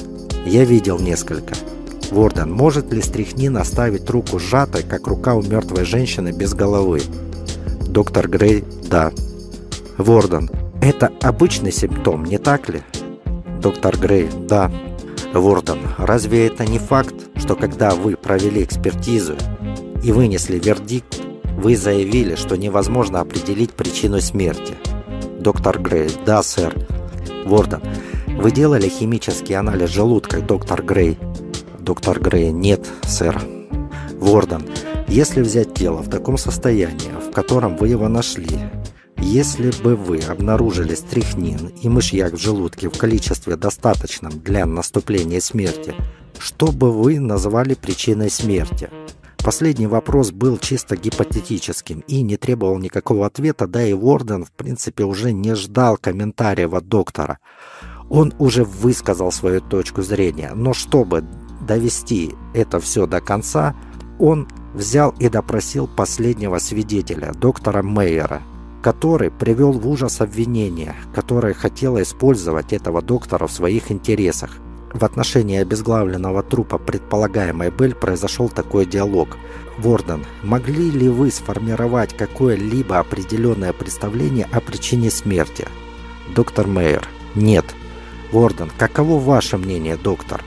я видел несколько. Ворден, может ли стрихнин оставить руку сжатой, как рука у мертвой женщины без головы? Доктор Грей, да. Ворден, это обычный симптом, не так ли? Доктор Грей, да. Ворден, разве это не факт, что когда вы провели экспертизу и вынесли вердикт, вы заявили, что невозможно определить причину смерти? Доктор Грей, да, сэр. Ворден, вы делали химический анализ желудка, доктор Грей? Доктор Грей, нет, сэр. Ворден, если взять тело в таком состоянии, в котором вы его нашли, если бы вы обнаружили стрихнин и мышьяк в желудке в количестве достаточном для наступления смерти, что бы вы назвали причиной смерти? Последний вопрос был чисто гипотетическим и не требовал никакого ответа, да и Ворден, в принципе, уже не ждал комментариев от доктора. Он уже высказал свою точку зрения, но чтобы довести это все до конца, он взял и допросил последнего свидетеля, доктора Мейера, который привел в ужас обвинение, которое хотело использовать этого доктора в своих интересах. В отношении обезглавленного трупа предполагаемой Бель произошел такой диалог. «Ворден, могли ли вы сформировать какое-либо определенное представление о причине смерти?» Доктор Мейер. «Нет». Ворден, каково ваше мнение, доктор?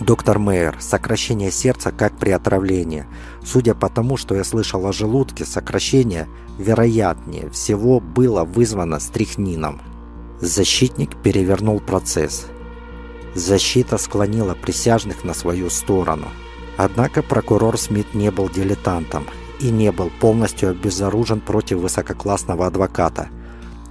Доктор Мейер, сокращение сердца как при отравлении. Судя по тому, что я слышал о желудке, сокращение, вероятнее всего, было вызвано стрихнином. Защитник перевернул процесс. Защита склонила присяжных на свою сторону. Однако прокурор Смит не был дилетантом и не был полностью обезоружен против высококлассного адвоката.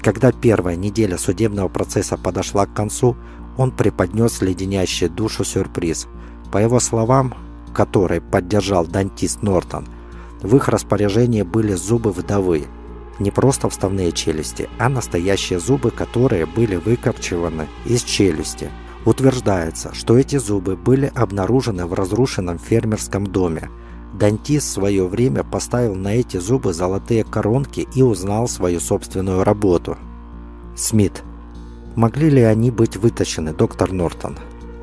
Когда первая неделя судебного процесса подошла к концу, он преподнес леденящий душу сюрприз. По его словам, который поддержал дантист Нортон, в их распоряжении были зубы вдовы. Не просто вставные челюсти, а настоящие зубы, которые были выкорчеваны из челюсти. Утверждается, что эти зубы были обнаружены в разрушенном фермерском доме. Дантист в свое время поставил на эти зубы золотые коронки и узнал свою собственную работу. Смит Могли ли они быть вытащены, доктор Нортон?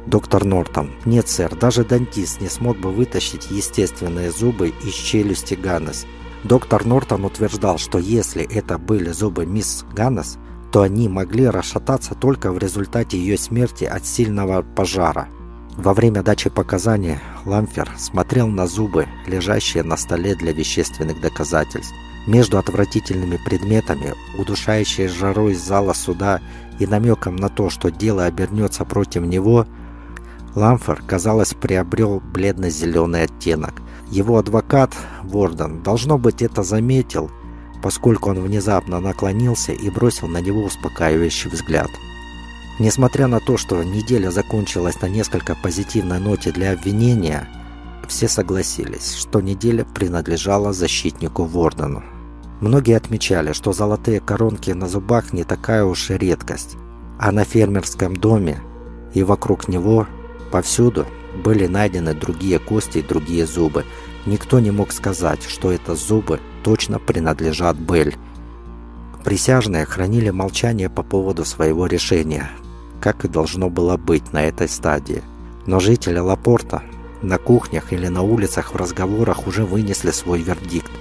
Доктор Нортон. Нет, сэр, даже дантист не смог бы вытащить естественные зубы из челюсти Ганнес. Доктор Нортон утверждал, что если это были зубы мисс Ганнес, то они могли расшататься только в результате ее смерти от сильного пожара. Во время дачи показаний Ламфер смотрел на зубы, лежащие на столе для вещественных доказательств. Между отвратительными предметами, удушающей жарой зала суда и намеком на то, что дело обернется против него, Ламфер, казалось, приобрел бледно-зеленый оттенок. Его адвокат, Ворден, должно быть, это заметил, поскольку он внезапно наклонился и бросил на него успокаивающий взгляд. Несмотря на то, что неделя закончилась на несколько позитивной ноте для обвинения, все согласились, что неделя принадлежала защитнику Вордену. Многие отмечали, что золотые коронки на зубах не такая уж и редкость, а на фермерском доме и вокруг него повсюду были найдены другие кости и другие зубы. Никто не мог сказать, что это зубы точно принадлежат Бель. Присяжные хранили молчание по поводу своего решения, как и должно было быть на этой стадии. Но жители Лапорта на кухнях или на улицах в разговорах уже вынесли свой вердикт –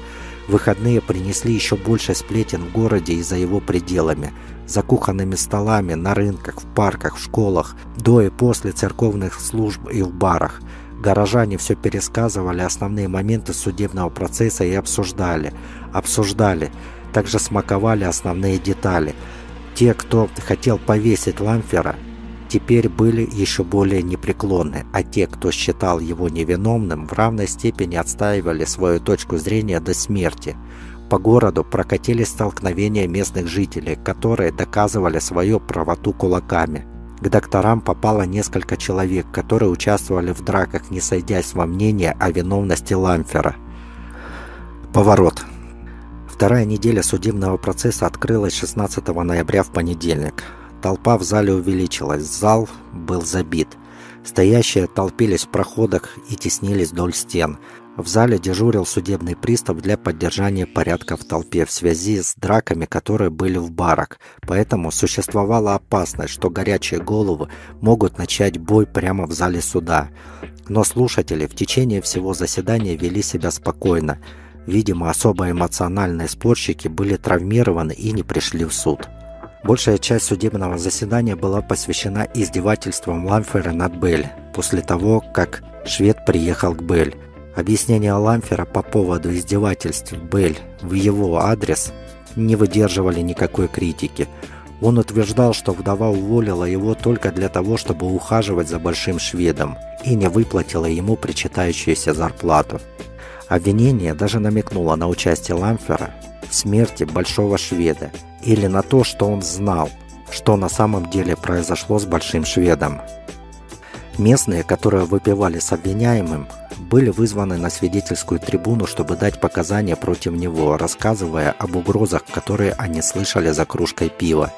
Выходные принесли еще больше сплетен в городе и за его пределами. За кухонными столами, на рынках, в парках, в школах, до и после церковных служб и в барах. Горожане все пересказывали основные моменты судебного процесса и обсуждали, обсуждали, также смаковали основные детали. Те, кто хотел повесить Ламфера, теперь были еще более непреклонны, а те, кто считал его невиновным, в равной степени отстаивали свою точку зрения до смерти. По городу прокатились столкновения местных жителей, которые доказывали свою правоту кулаками. К докторам попало несколько человек, которые участвовали в драках, не сойдясь во мнении о виновности Ламфера. Поворот. Вторая неделя судебного процесса открылась 16 ноября в понедельник. Толпа в зале увеличилась, зал был забит. Стоящие толпились в проходах и теснились вдоль стен. В зале дежурил судебный пристав для поддержания порядка в толпе в связи с драками, которые были в барах. Поэтому существовала опасность, что горячие головы могут начать бой прямо в зале суда. Но слушатели в течение всего заседания вели себя спокойно. Видимо, особо эмоциональные спорщики были травмированы и не пришли в суд. Большая часть судебного заседания была посвящена издевательствам Ламфера над Белль после того, как швед приехал к Белль. Объяснения Ламфера по поводу издевательств Белль в его адрес не выдерживали никакой критики. Он утверждал, что вдова уволила его только для того, чтобы ухаживать за большим шведом и не выплатила ему причитающуюся зарплату. Обвинение даже намекнуло на участие Ламфера в смерти большого шведа или на то, что он знал, что на самом деле произошло с большим шведом. Местные, которые выпивали с обвиняемым, были вызваны на свидетельскую трибуну, чтобы дать показания против него, рассказывая об угрозах, которые они слышали за кружкой пива.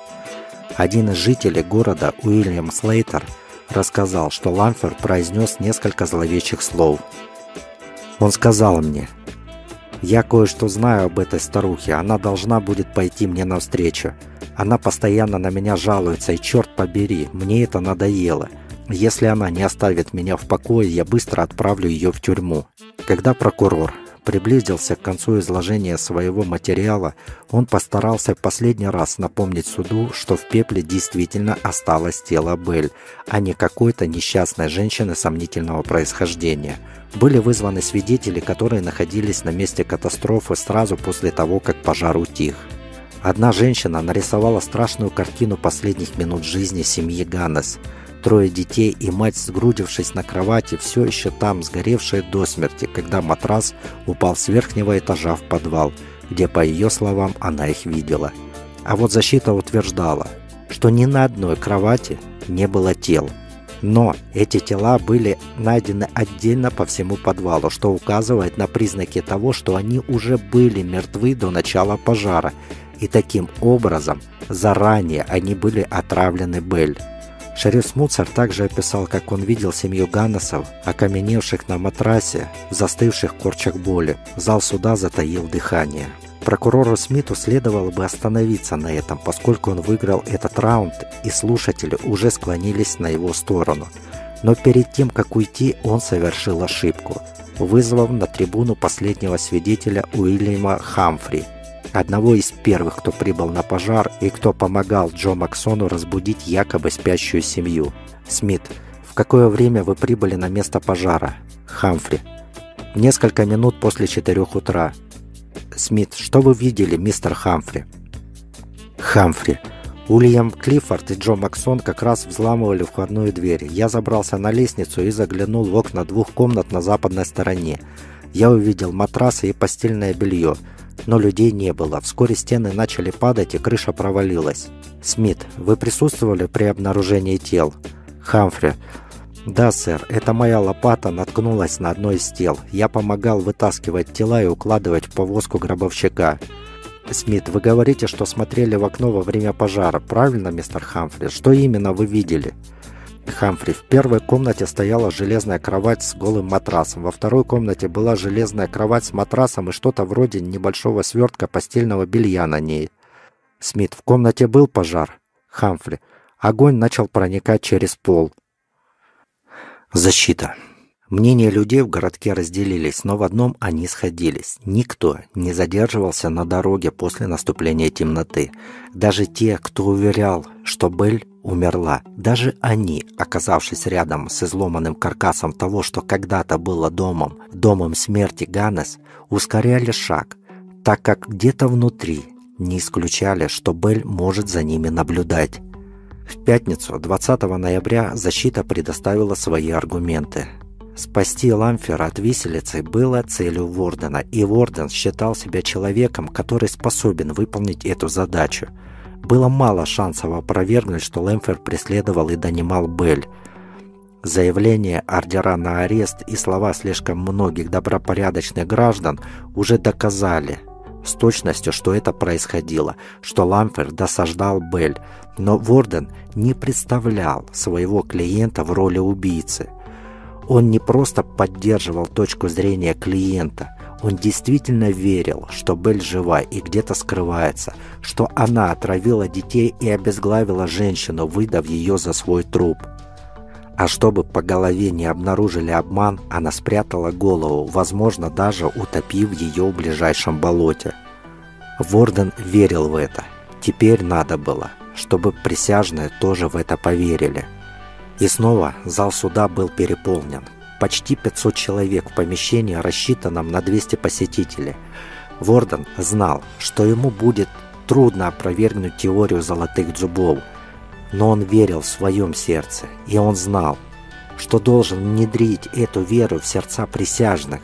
Один из жителей города, Уильям Слейтер, рассказал, что Ламфер произнес несколько зловещих слов. Он сказал мне, «Я кое-что знаю об этой старухе, она должна будет пойти мне навстречу. Она постоянно на меня жалуется, и черт побери, мне это надоело. Если она не оставит меня в покое, я быстро отправлю ее в тюрьму. Когда прокурор приблизился к концу изложения своего материала, он постарался последний раз напомнить суду, что в пепле действительно осталось тело Бель, а не какой-то несчастной женщины сомнительного происхождения. Были вызваны свидетели, которые находились на месте катастрофы сразу после того, как пожар утих. Одна женщина нарисовала страшную картину последних минут жизни семьи Ганнес – Трое детей и мать, сгрудившись на кровати, все еще там, сгоревшие до смерти, когда матрас упал с верхнего этажа в подвал, где, по ее словам, она их видела. А вот защита утверждала, что ни на одной кровати не было тел. Но эти тела были найдены отдельно по всему подвалу, что указывает на признаки того, что они уже были мертвы до начала пожара, и таким образом заранее они были отравлены Бель. Шериф Смуцер также описал, как он видел семью Ганнесов, окаменевших на матрасе, застывших в корчах боли. Зал суда затаил дыхание. Прокурору Смиту следовало бы остановиться на этом, поскольку он выиграл этот раунд, и слушатели уже склонились на его сторону. Но перед тем, как уйти, он совершил ошибку, вызвав на трибуну последнего свидетеля Уильяма Хамфри – одного из первых, кто прибыл на пожар и кто помогал Джо Максону разбудить якобы спящую семью. Смит, в какое время вы прибыли на место пожара? Хамфри. Несколько минут после четырех утра. Смит, что вы видели, мистер Хамфри? Хамфри. Уильям Клиффорд и Джо Максон как раз взламывали входную дверь. Я забрался на лестницу и заглянул в окна двух комнат на западной стороне. Я увидел матрасы и постельное белье но людей не было. Вскоре стены начали падать и крыша провалилась. Смит, вы присутствовали при обнаружении тел? Хамфри. Да, сэр, это моя лопата наткнулась на одно из тел. Я помогал вытаскивать тела и укладывать в повозку гробовщика. Смит, вы говорите, что смотрели в окно во время пожара. Правильно, мистер Хамфри? Что именно вы видели? Хамфри. В первой комнате стояла железная кровать с голым матрасом. Во второй комнате была железная кровать с матрасом и что-то вроде небольшого свертка постельного белья на ней. Смит. В комнате был пожар. Хамфри. Огонь начал проникать через пол. Защита. Мнения людей в городке разделились, но в одном они сходились. Никто не задерживался на дороге после наступления темноты. Даже те, кто уверял, что Белль умерла. Даже они, оказавшись рядом с изломанным каркасом того, что когда-то было домом, домом смерти Ганнес, ускоряли шаг, так как где-то внутри не исключали, что Белль может за ними наблюдать. В пятницу, 20 ноября, защита предоставила свои аргументы. Спасти Ламфера от виселицы было целью Вордена, и Ворден считал себя человеком, который способен выполнить эту задачу. Было мало шансов опровергнуть, что Лэмфер преследовал и донимал Белль. Заявление, ордера на арест и слова слишком многих добропорядочных граждан уже доказали с точностью, что это происходило, что Ламфер досаждал Белль, но Ворден не представлял своего клиента в роли убийцы – он не просто поддерживал точку зрения клиента, он действительно верил, что Белль жива и где-то скрывается, что она отравила детей и обезглавила женщину, выдав ее за свой труп. А чтобы по голове не обнаружили обман, она спрятала голову, возможно, даже утопив ее в ближайшем болоте. Ворден верил в это. Теперь надо было, чтобы присяжные тоже в это поверили. И снова зал суда был переполнен. Почти 500 человек в помещении, рассчитанном на 200 посетителей. Ворден знал, что ему будет трудно опровергнуть теорию золотых зубов, но он верил в своем сердце, и он знал, что должен внедрить эту веру в сердца присяжных,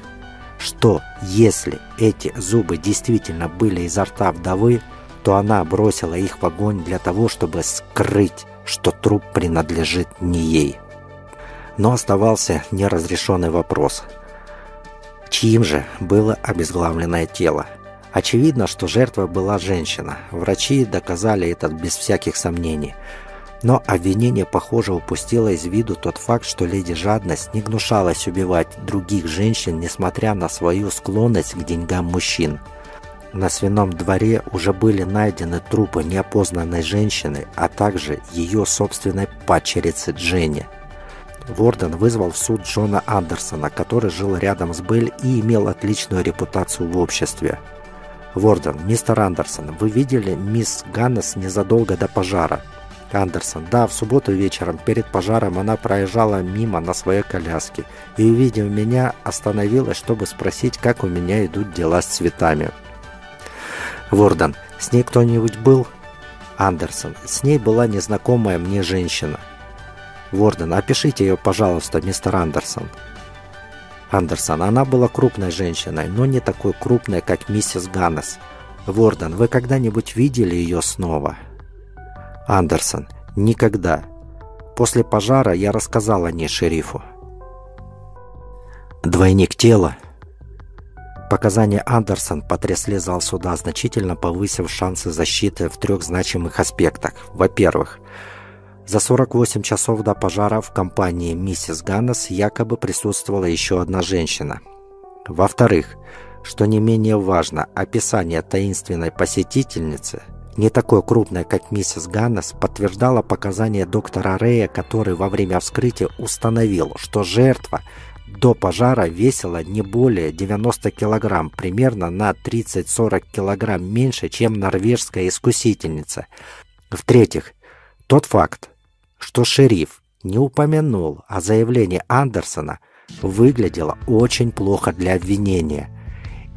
что если эти зубы действительно были изо рта вдовы, то она бросила их в огонь для того, чтобы скрыть что труп принадлежит не ей. Но оставался неразрешенный вопрос. Чьим же было обезглавленное тело? Очевидно, что жертва была женщина. Врачи доказали это без всяких сомнений. Но обвинение, похоже, упустило из виду тот факт, что леди Жадность не гнушалась убивать других женщин, несмотря на свою склонность к деньгам мужчин – на свином дворе уже были найдены трупы неопознанной женщины, а также ее собственной падчерицы Дженни. Ворден вызвал в суд Джона Андерсона, который жил рядом с Белль и имел отличную репутацию в обществе. «Ворден, мистер Андерсон, вы видели мисс Ганнес незадолго до пожара?» Андерсон. Да, в субботу вечером перед пожаром она проезжала мимо на своей коляске и, увидев меня, остановилась, чтобы спросить, как у меня идут дела с цветами. Ворден, с ней кто-нибудь был? Андерсон, с ней была незнакомая мне женщина. Ворден, опишите ее, пожалуйста, мистер Андерсон. Андерсон, она была крупной женщиной, но не такой крупной, как миссис Ганнес. Ворден, вы когда-нибудь видели ее снова? Андерсон, никогда. После пожара я рассказал о ней шерифу. Двойник тела Показания Андерсон потрясли зал суда, значительно повысив шансы защиты в трех значимых аспектах. Во-первых, за 48 часов до пожара в компании миссис Ганнес якобы присутствовала еще одна женщина. Во-вторых, что не менее важно, описание таинственной посетительницы, не такой крупной, как миссис Ганнес, подтверждало показания доктора Рея, который во время вскрытия установил, что жертва – до пожара весила не более 90 килограмм, примерно на 30-40 килограмм меньше, чем норвежская искусительница. В-третьих, тот факт, что шериф не упомянул о заявлении Андерсона, выглядело очень плохо для обвинения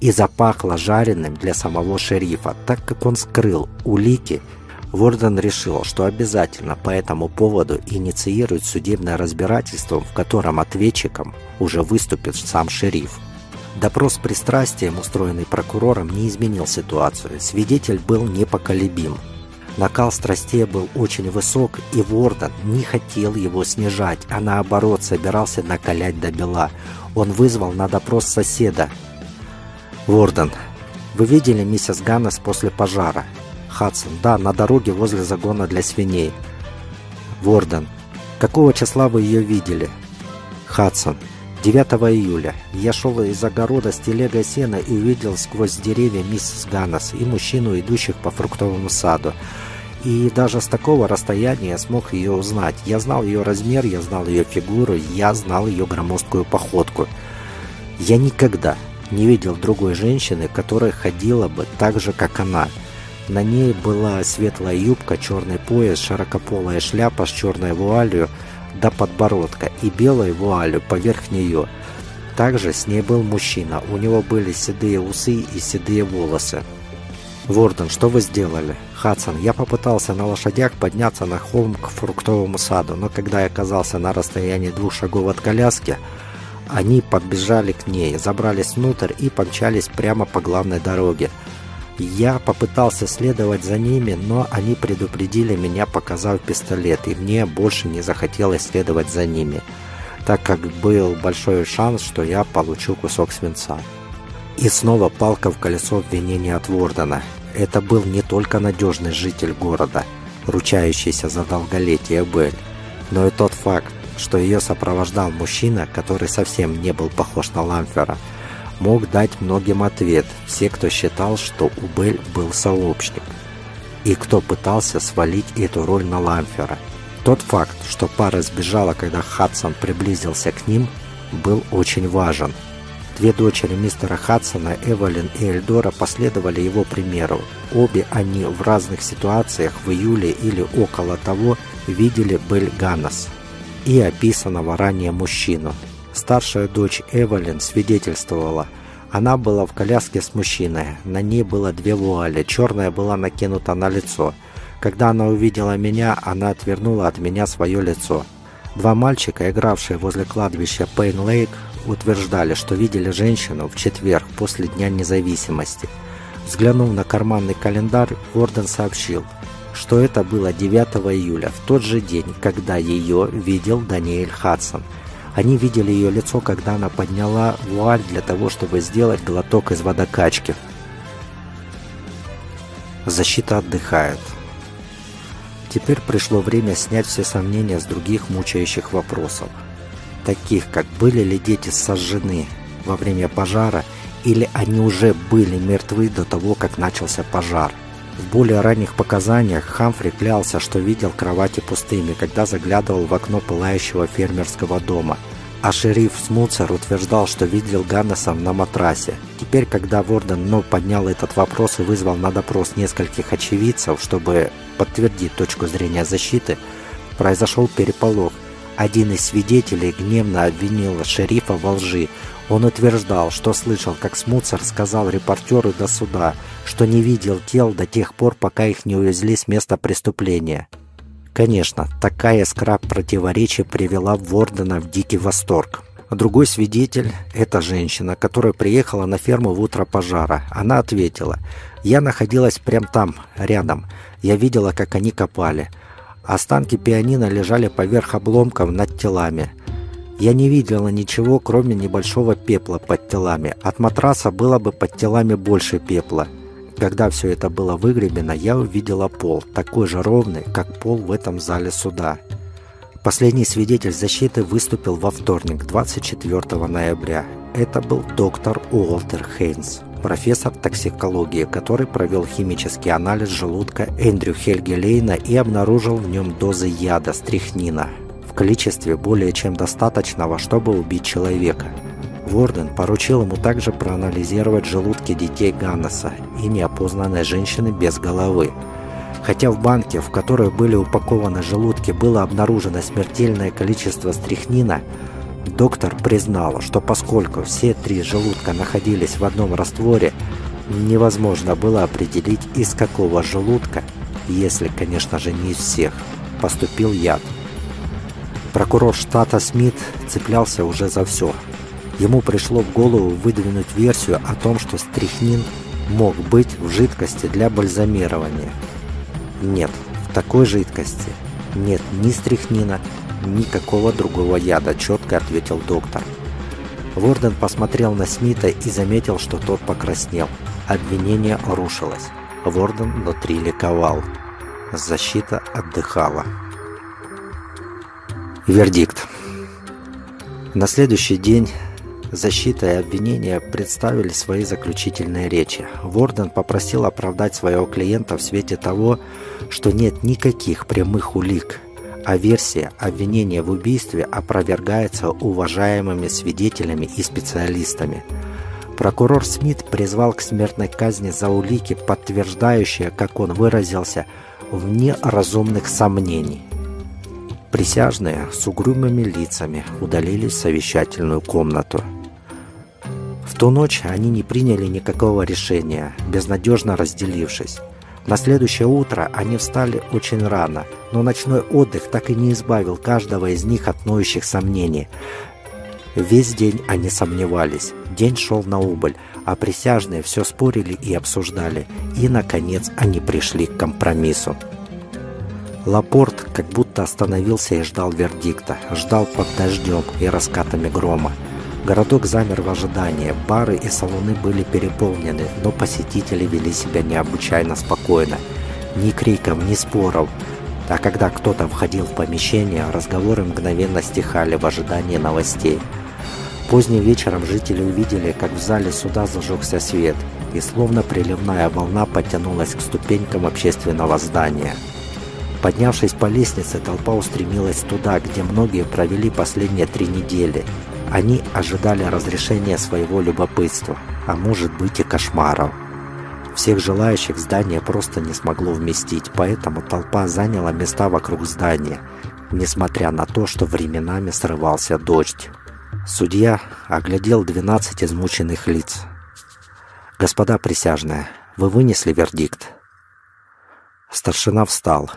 и запахло жареным для самого шерифа, так как он скрыл улики Ворден решил, что обязательно по этому поводу инициирует судебное разбирательство, в котором ответчиком уже выступит сам шериф. Допрос пристрастием, устроенный прокурором, не изменил ситуацию. Свидетель был непоколебим. Накал страстей был очень высок, и Ворден не хотел его снижать, а наоборот собирался накалять до бела. Он вызвал на допрос соседа. «Ворден, вы видели миссис Ганнес после пожара?» Хадсон. Да, на дороге возле загона для свиней. Ворден. Какого числа вы ее видели? Хадсон. 9 июля. Я шел из огорода с телегой сена и увидел сквозь деревья миссис Ганнес и мужчину, идущих по фруктовому саду. И даже с такого расстояния я смог ее узнать. Я знал ее размер, я знал ее фигуру, я знал ее громоздкую походку. Я никогда не видел другой женщины, которая ходила бы так же, как она – На ней была светлая юбка, черный пояс, широкополая шляпа с черной вуалью до подбородка и белой вуалью поверх нее. Также с ней был мужчина, у него были седые усы и седые волосы. «Ворден, что вы сделали?» «Хадсон, я попытался на лошадях подняться на холм к фруктовому саду, но когда я оказался на расстоянии двух шагов от коляски, они подбежали к ней, забрались внутрь и помчались прямо по главной дороге. Я попытался следовать за ними, но они предупредили меня, показав пистолет, и мне больше не захотелось следовать за ними, так как был большой шанс, что я получу кусок свинца. И снова палка в колесо обвинения от Вордена. Это был не только надежный житель города, ручающийся за долголетие Белль, но и тот факт, что ее сопровождал мужчина, который совсем не был похож на Ламфера, мог дать многим ответ, все, кто считал, что у Белль был сообщник, и кто пытался свалить эту роль на Ламфера. Тот факт, что пара сбежала, когда Хадсон приблизился к ним, был очень важен – Две дочери мистера Хадсона, Эвелин и Эльдора, последовали его примеру. Обе они в разных ситуациях в июле или около того видели Бель Ганнес и описанного ранее мужчину. Старшая дочь Эвелин свидетельствовала. Она была в коляске с мужчиной. На ней было две вуали. Черная была накинута на лицо. Когда она увидела меня, она отвернула от меня свое лицо. Два мальчика, игравшие возле кладбища Пейн-Лейк, утверждали, что видели женщину в четверг после Дня независимости. Взглянув на карманный календарь, Гордон сообщил, что это было 9 июля, в тот же день, когда ее видел Даниэль Хадсон. Они видели ее лицо, когда она подняла вуаль для того, чтобы сделать глоток из водокачки. Защита отдыхает. Теперь пришло время снять все сомнения с других мучающих вопросов таких как были ли дети сожжены во время пожара или они уже были мертвы до того, как начался пожар. В более ранних показаниях Хамфри клялся, что видел кровати пустыми, когда заглядывал в окно пылающего фермерского дома. А шериф Смуцер утверждал, что видел Ганнеса на матрасе. Теперь, когда Ворден но поднял этот вопрос и вызвал на допрос нескольких очевидцев, чтобы подтвердить точку зрения защиты, произошел переполох – один из свидетелей гневно обвинил шерифа во лжи. Он утверждал, что слышал, как Смуцер сказал репортеру до суда, что не видел тел до тех пор, пока их не увезли с места преступления. Конечно, такая скраб противоречия привела Вордена в дикий восторг. Другой свидетель – это женщина, которая приехала на ферму в утро пожара. Она ответила, «Я находилась прямо там, рядом. Я видела, как они копали. Останки пианино лежали поверх обломков над телами. Я не видела ничего, кроме небольшого пепла под телами. От матраса было бы под телами больше пепла. Когда все это было выгребено, я увидела пол, такой же ровный, как пол в этом зале суда. Последний свидетель защиты выступил во вторник, 24 ноября. Это был доктор Уолтер Хейнс профессор токсикологии, который провел химический анализ желудка Эндрю Хельгелейна и обнаружил в нем дозы яда стрихнина в количестве более чем достаточного, чтобы убить человека. Ворден поручил ему также проанализировать желудки детей Ганнеса и неопознанной женщины без головы. Хотя в банке, в которой были упакованы желудки, было обнаружено смертельное количество стрихнина, Доктор признал, что поскольку все три желудка находились в одном растворе, невозможно было определить, из какого желудка, если, конечно же, не из всех, поступил яд. Прокурор штата Смит цеплялся уже за все. Ему пришло в голову выдвинуть версию о том, что стрихнин мог быть в жидкости для бальзамирования. Нет, в такой жидкости нет ни стрихнина, никакого другого яда», – четко ответил доктор. Ворден посмотрел на Смита и заметил, что тот покраснел. Обвинение рушилось. Ворден внутри ликовал. Защита отдыхала. Вердикт. На следующий день защита и обвинение представили свои заключительные речи. Ворден попросил оправдать своего клиента в свете того, что нет никаких прямых улик – а версия обвинения в убийстве опровергается уважаемыми свидетелями и специалистами. Прокурор Смит призвал к смертной казни за улики, подтверждающие, как он выразился, вне разумных сомнений. Присяжные с угрюмыми лицами удалились в совещательную комнату. В ту ночь они не приняли никакого решения, безнадежно разделившись. На следующее утро они встали очень рано, но ночной отдых так и не избавил каждого из них от ноющих сомнений. Весь день они сомневались, день шел на убыль, а присяжные все спорили и обсуждали, и, наконец, они пришли к компромиссу. Лапорт как будто остановился и ждал вердикта, ждал под дождем и раскатами грома. Городок замер в ожидании, бары и салоны были переполнены, но посетители вели себя необычайно спокойно. Ни криком, ни споров. А когда кто-то входил в помещение, разговоры мгновенно стихали в ожидании новостей. Поздним вечером жители увидели, как в зале суда зажегся свет, и словно приливная волна потянулась к ступенькам общественного здания. Поднявшись по лестнице, толпа устремилась туда, где многие провели последние три недели. Они ожидали разрешения своего любопытства, а может быть и кошмаров. Всех желающих здание просто не смогло вместить, поэтому толпа заняла места вокруг здания, несмотря на то, что временами срывался дождь. Судья оглядел 12 измученных лиц. «Господа присяжные, вы вынесли вердикт?» Старшина встал.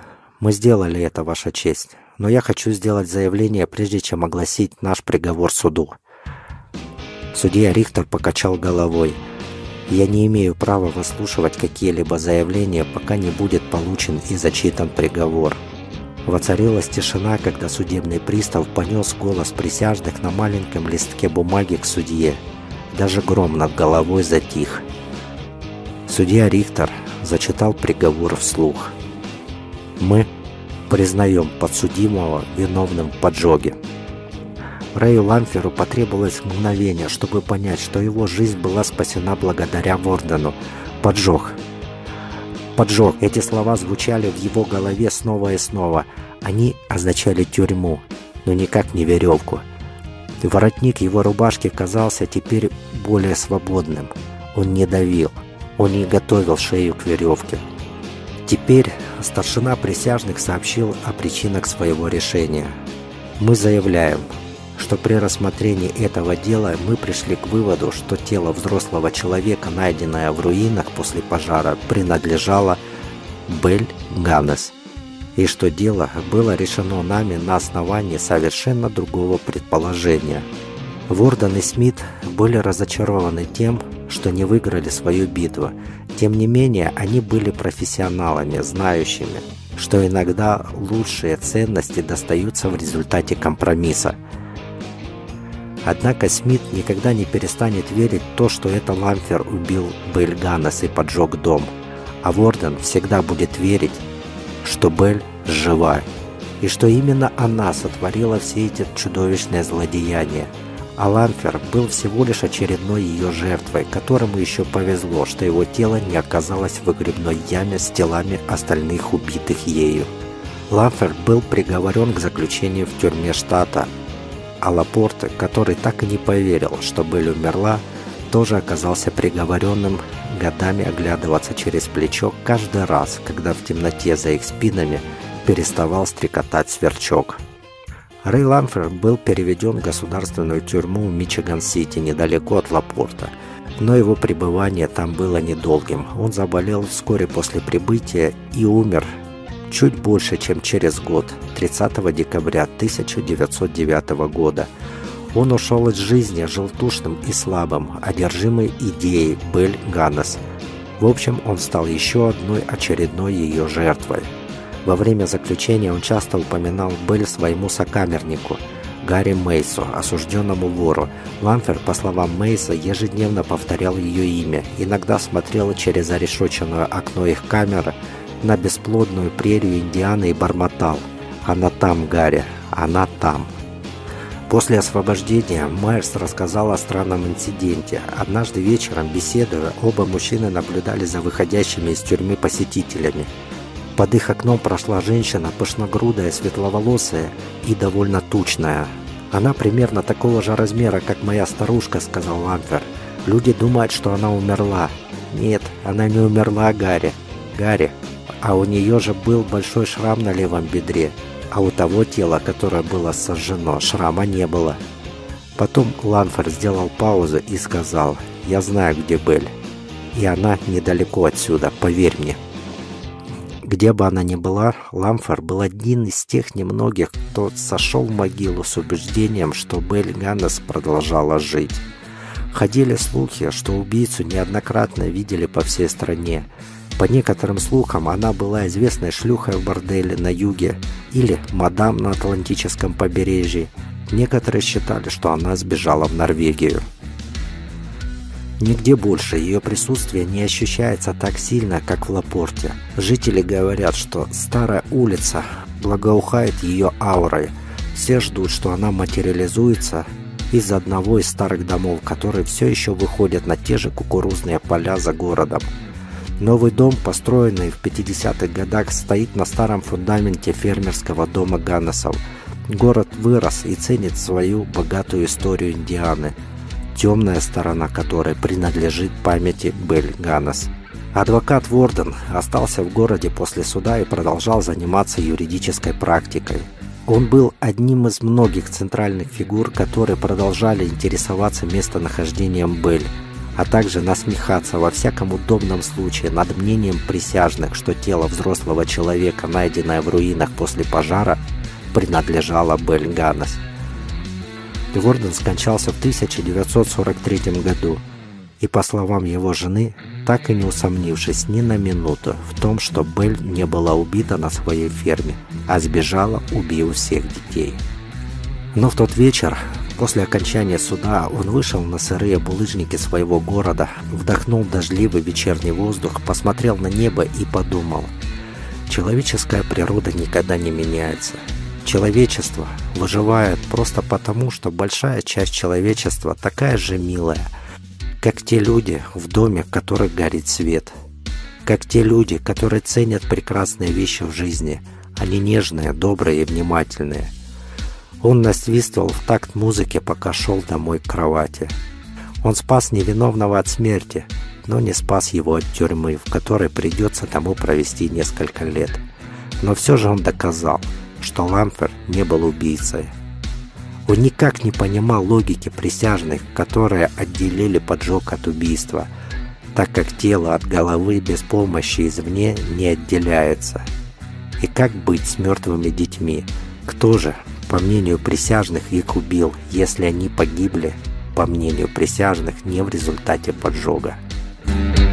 Мы сделали это, Ваша честь. Но я хочу сделать заявление, прежде чем огласить наш приговор суду. Судья Рихтер покачал головой. Я не имею права выслушивать какие-либо заявления, пока не будет получен и зачитан приговор. Воцарилась тишина, когда судебный пристав понес голос присяжных на маленьком листке бумаги к судье. Даже гром над головой затих. Судья Рихтер зачитал приговор вслух. Мы признаем подсудимого виновным в поджоге. Рэю Ламферу потребовалось мгновение, чтобы понять, что его жизнь была спасена благодаря Вордену. Поджог. Поджог. Эти слова звучали в его голове снова и снова. Они означали тюрьму, но никак не веревку. Воротник его рубашки казался теперь более свободным. Он не давил. Он не готовил шею к веревке. Теперь старшина присяжных сообщил о причинах своего решения. Мы заявляем, что при рассмотрении этого дела мы пришли к выводу, что тело взрослого человека, найденное в руинах после пожара, принадлежало Бель Ганнес, и что дело было решено нами на основании совершенно другого предположения. Ворден и Смит были разочарованы тем, что не выиграли свою битву. Тем не менее, они были профессионалами, знающими, что иногда лучшие ценности достаются в результате компромисса. Однако Смит никогда не перестанет верить в то, что это Ламфер убил Бель Ганнес и поджег дом. А Ворден всегда будет верить, что Бель жива, и что именно она сотворила все эти чудовищные злодеяния – а Ламфер был всего лишь очередной ее жертвой, которому еще повезло, что его тело не оказалось в выгребной яме с телами остальных убитых ею. Ламфер был приговорен к заключению в тюрьме штата, а Лапорте, который так и не поверил, что Белль умерла, тоже оказался приговоренным годами оглядываться через плечо каждый раз, когда в темноте за их спинами переставал стрекотать сверчок. Рэй Ламфер был переведен в государственную тюрьму в Мичиган-Сити, недалеко от Лапорта. Но его пребывание там было недолгим. Он заболел вскоре после прибытия и умер чуть больше, чем через год, 30 декабря 1909 года. Он ушел из жизни желтушным и слабым, одержимой идеей Бель Ганнес. В общем, он стал еще одной очередной ее жертвой. Во время заключения он часто упоминал Белль своему сокамернику Гарри Мейсу, осужденному вору. Ламфер, по словам Мейса, ежедневно повторял ее имя, иногда смотрел через зарешоченное окно их камеры на бесплодную прерию Индианы и бормотал «Она там, Гарри, она там». После освобождения Майерс рассказал о странном инциденте. Однажды вечером, беседуя, оба мужчины наблюдали за выходящими из тюрьмы посетителями – под их окном прошла женщина, пышногрудая, светловолосая и довольно тучная. «Она примерно такого же размера, как моя старушка», — сказал Ламфер. Люди думают, что она умерла. Нет, она не умерла, Гарри. Гарри, а у нее же был большой шрам на левом бедре, а у того тела, которое было сожжено, шрама не было. Потом Ланфер сделал паузу и сказал, «Я знаю, где Белль, и она недалеко отсюда, поверь мне». Где бы она ни была, Ламфор был один из тех немногих, кто сошел в могилу с убеждением, что Белль Ганнес продолжала жить. Ходили слухи, что убийцу неоднократно видели по всей стране. По некоторым слухам, она была известной шлюхой в борделе на юге или мадам на Атлантическом побережье. Некоторые считали, что она сбежала в Норвегию. Нигде больше ее присутствие не ощущается так сильно, как в Лапорте. Жители говорят, что старая улица благоухает ее аурой. Все ждут, что она материализуется из одного из старых домов, которые все еще выходят на те же кукурузные поля за городом. Новый дом, построенный в 50-х годах, стоит на старом фундаменте фермерского дома Ганнесов. Город вырос и ценит свою богатую историю Индианы – темная сторона которой принадлежит памяти Бель Ганнес. Адвокат Ворден остался в городе после суда и продолжал заниматься юридической практикой. Он был одним из многих центральных фигур, которые продолжали интересоваться местонахождением Бель, а также насмехаться во всяком удобном случае над мнением присяжных, что тело взрослого человека, найденное в руинах после пожара, принадлежало Бель Ганнес. Гордон скончался в 1943 году, и, по словам его жены, так и не усомнившись ни на минуту в том, что Белль не была убита на своей ферме, а сбежала, убив всех детей. Но в тот вечер, после окончания суда, он вышел на сырые булыжники своего города, вдохнул дождливый вечерний воздух, посмотрел на небо и подумал, человеческая природа никогда не меняется – Человечество выживает просто потому, что большая часть человечества такая же милая, как те люди в доме, в которых горит свет, как те люди, которые ценят прекрасные вещи в жизни, они нежные, добрые и внимательные. Он насвистывал в такт музыки, пока шел домой к кровати. Он спас невиновного от смерти, но не спас его от тюрьмы, в которой придется тому провести несколько лет. Но все же он доказал – что Ламфер не был убийцей. Он никак не понимал логики присяжных, которые отделили поджог от убийства, так как тело от головы без помощи извне не отделяется. И как быть с мертвыми детьми? Кто же, по мнению присяжных, их убил, если они погибли, по мнению присяжных, не в результате поджога? Thank you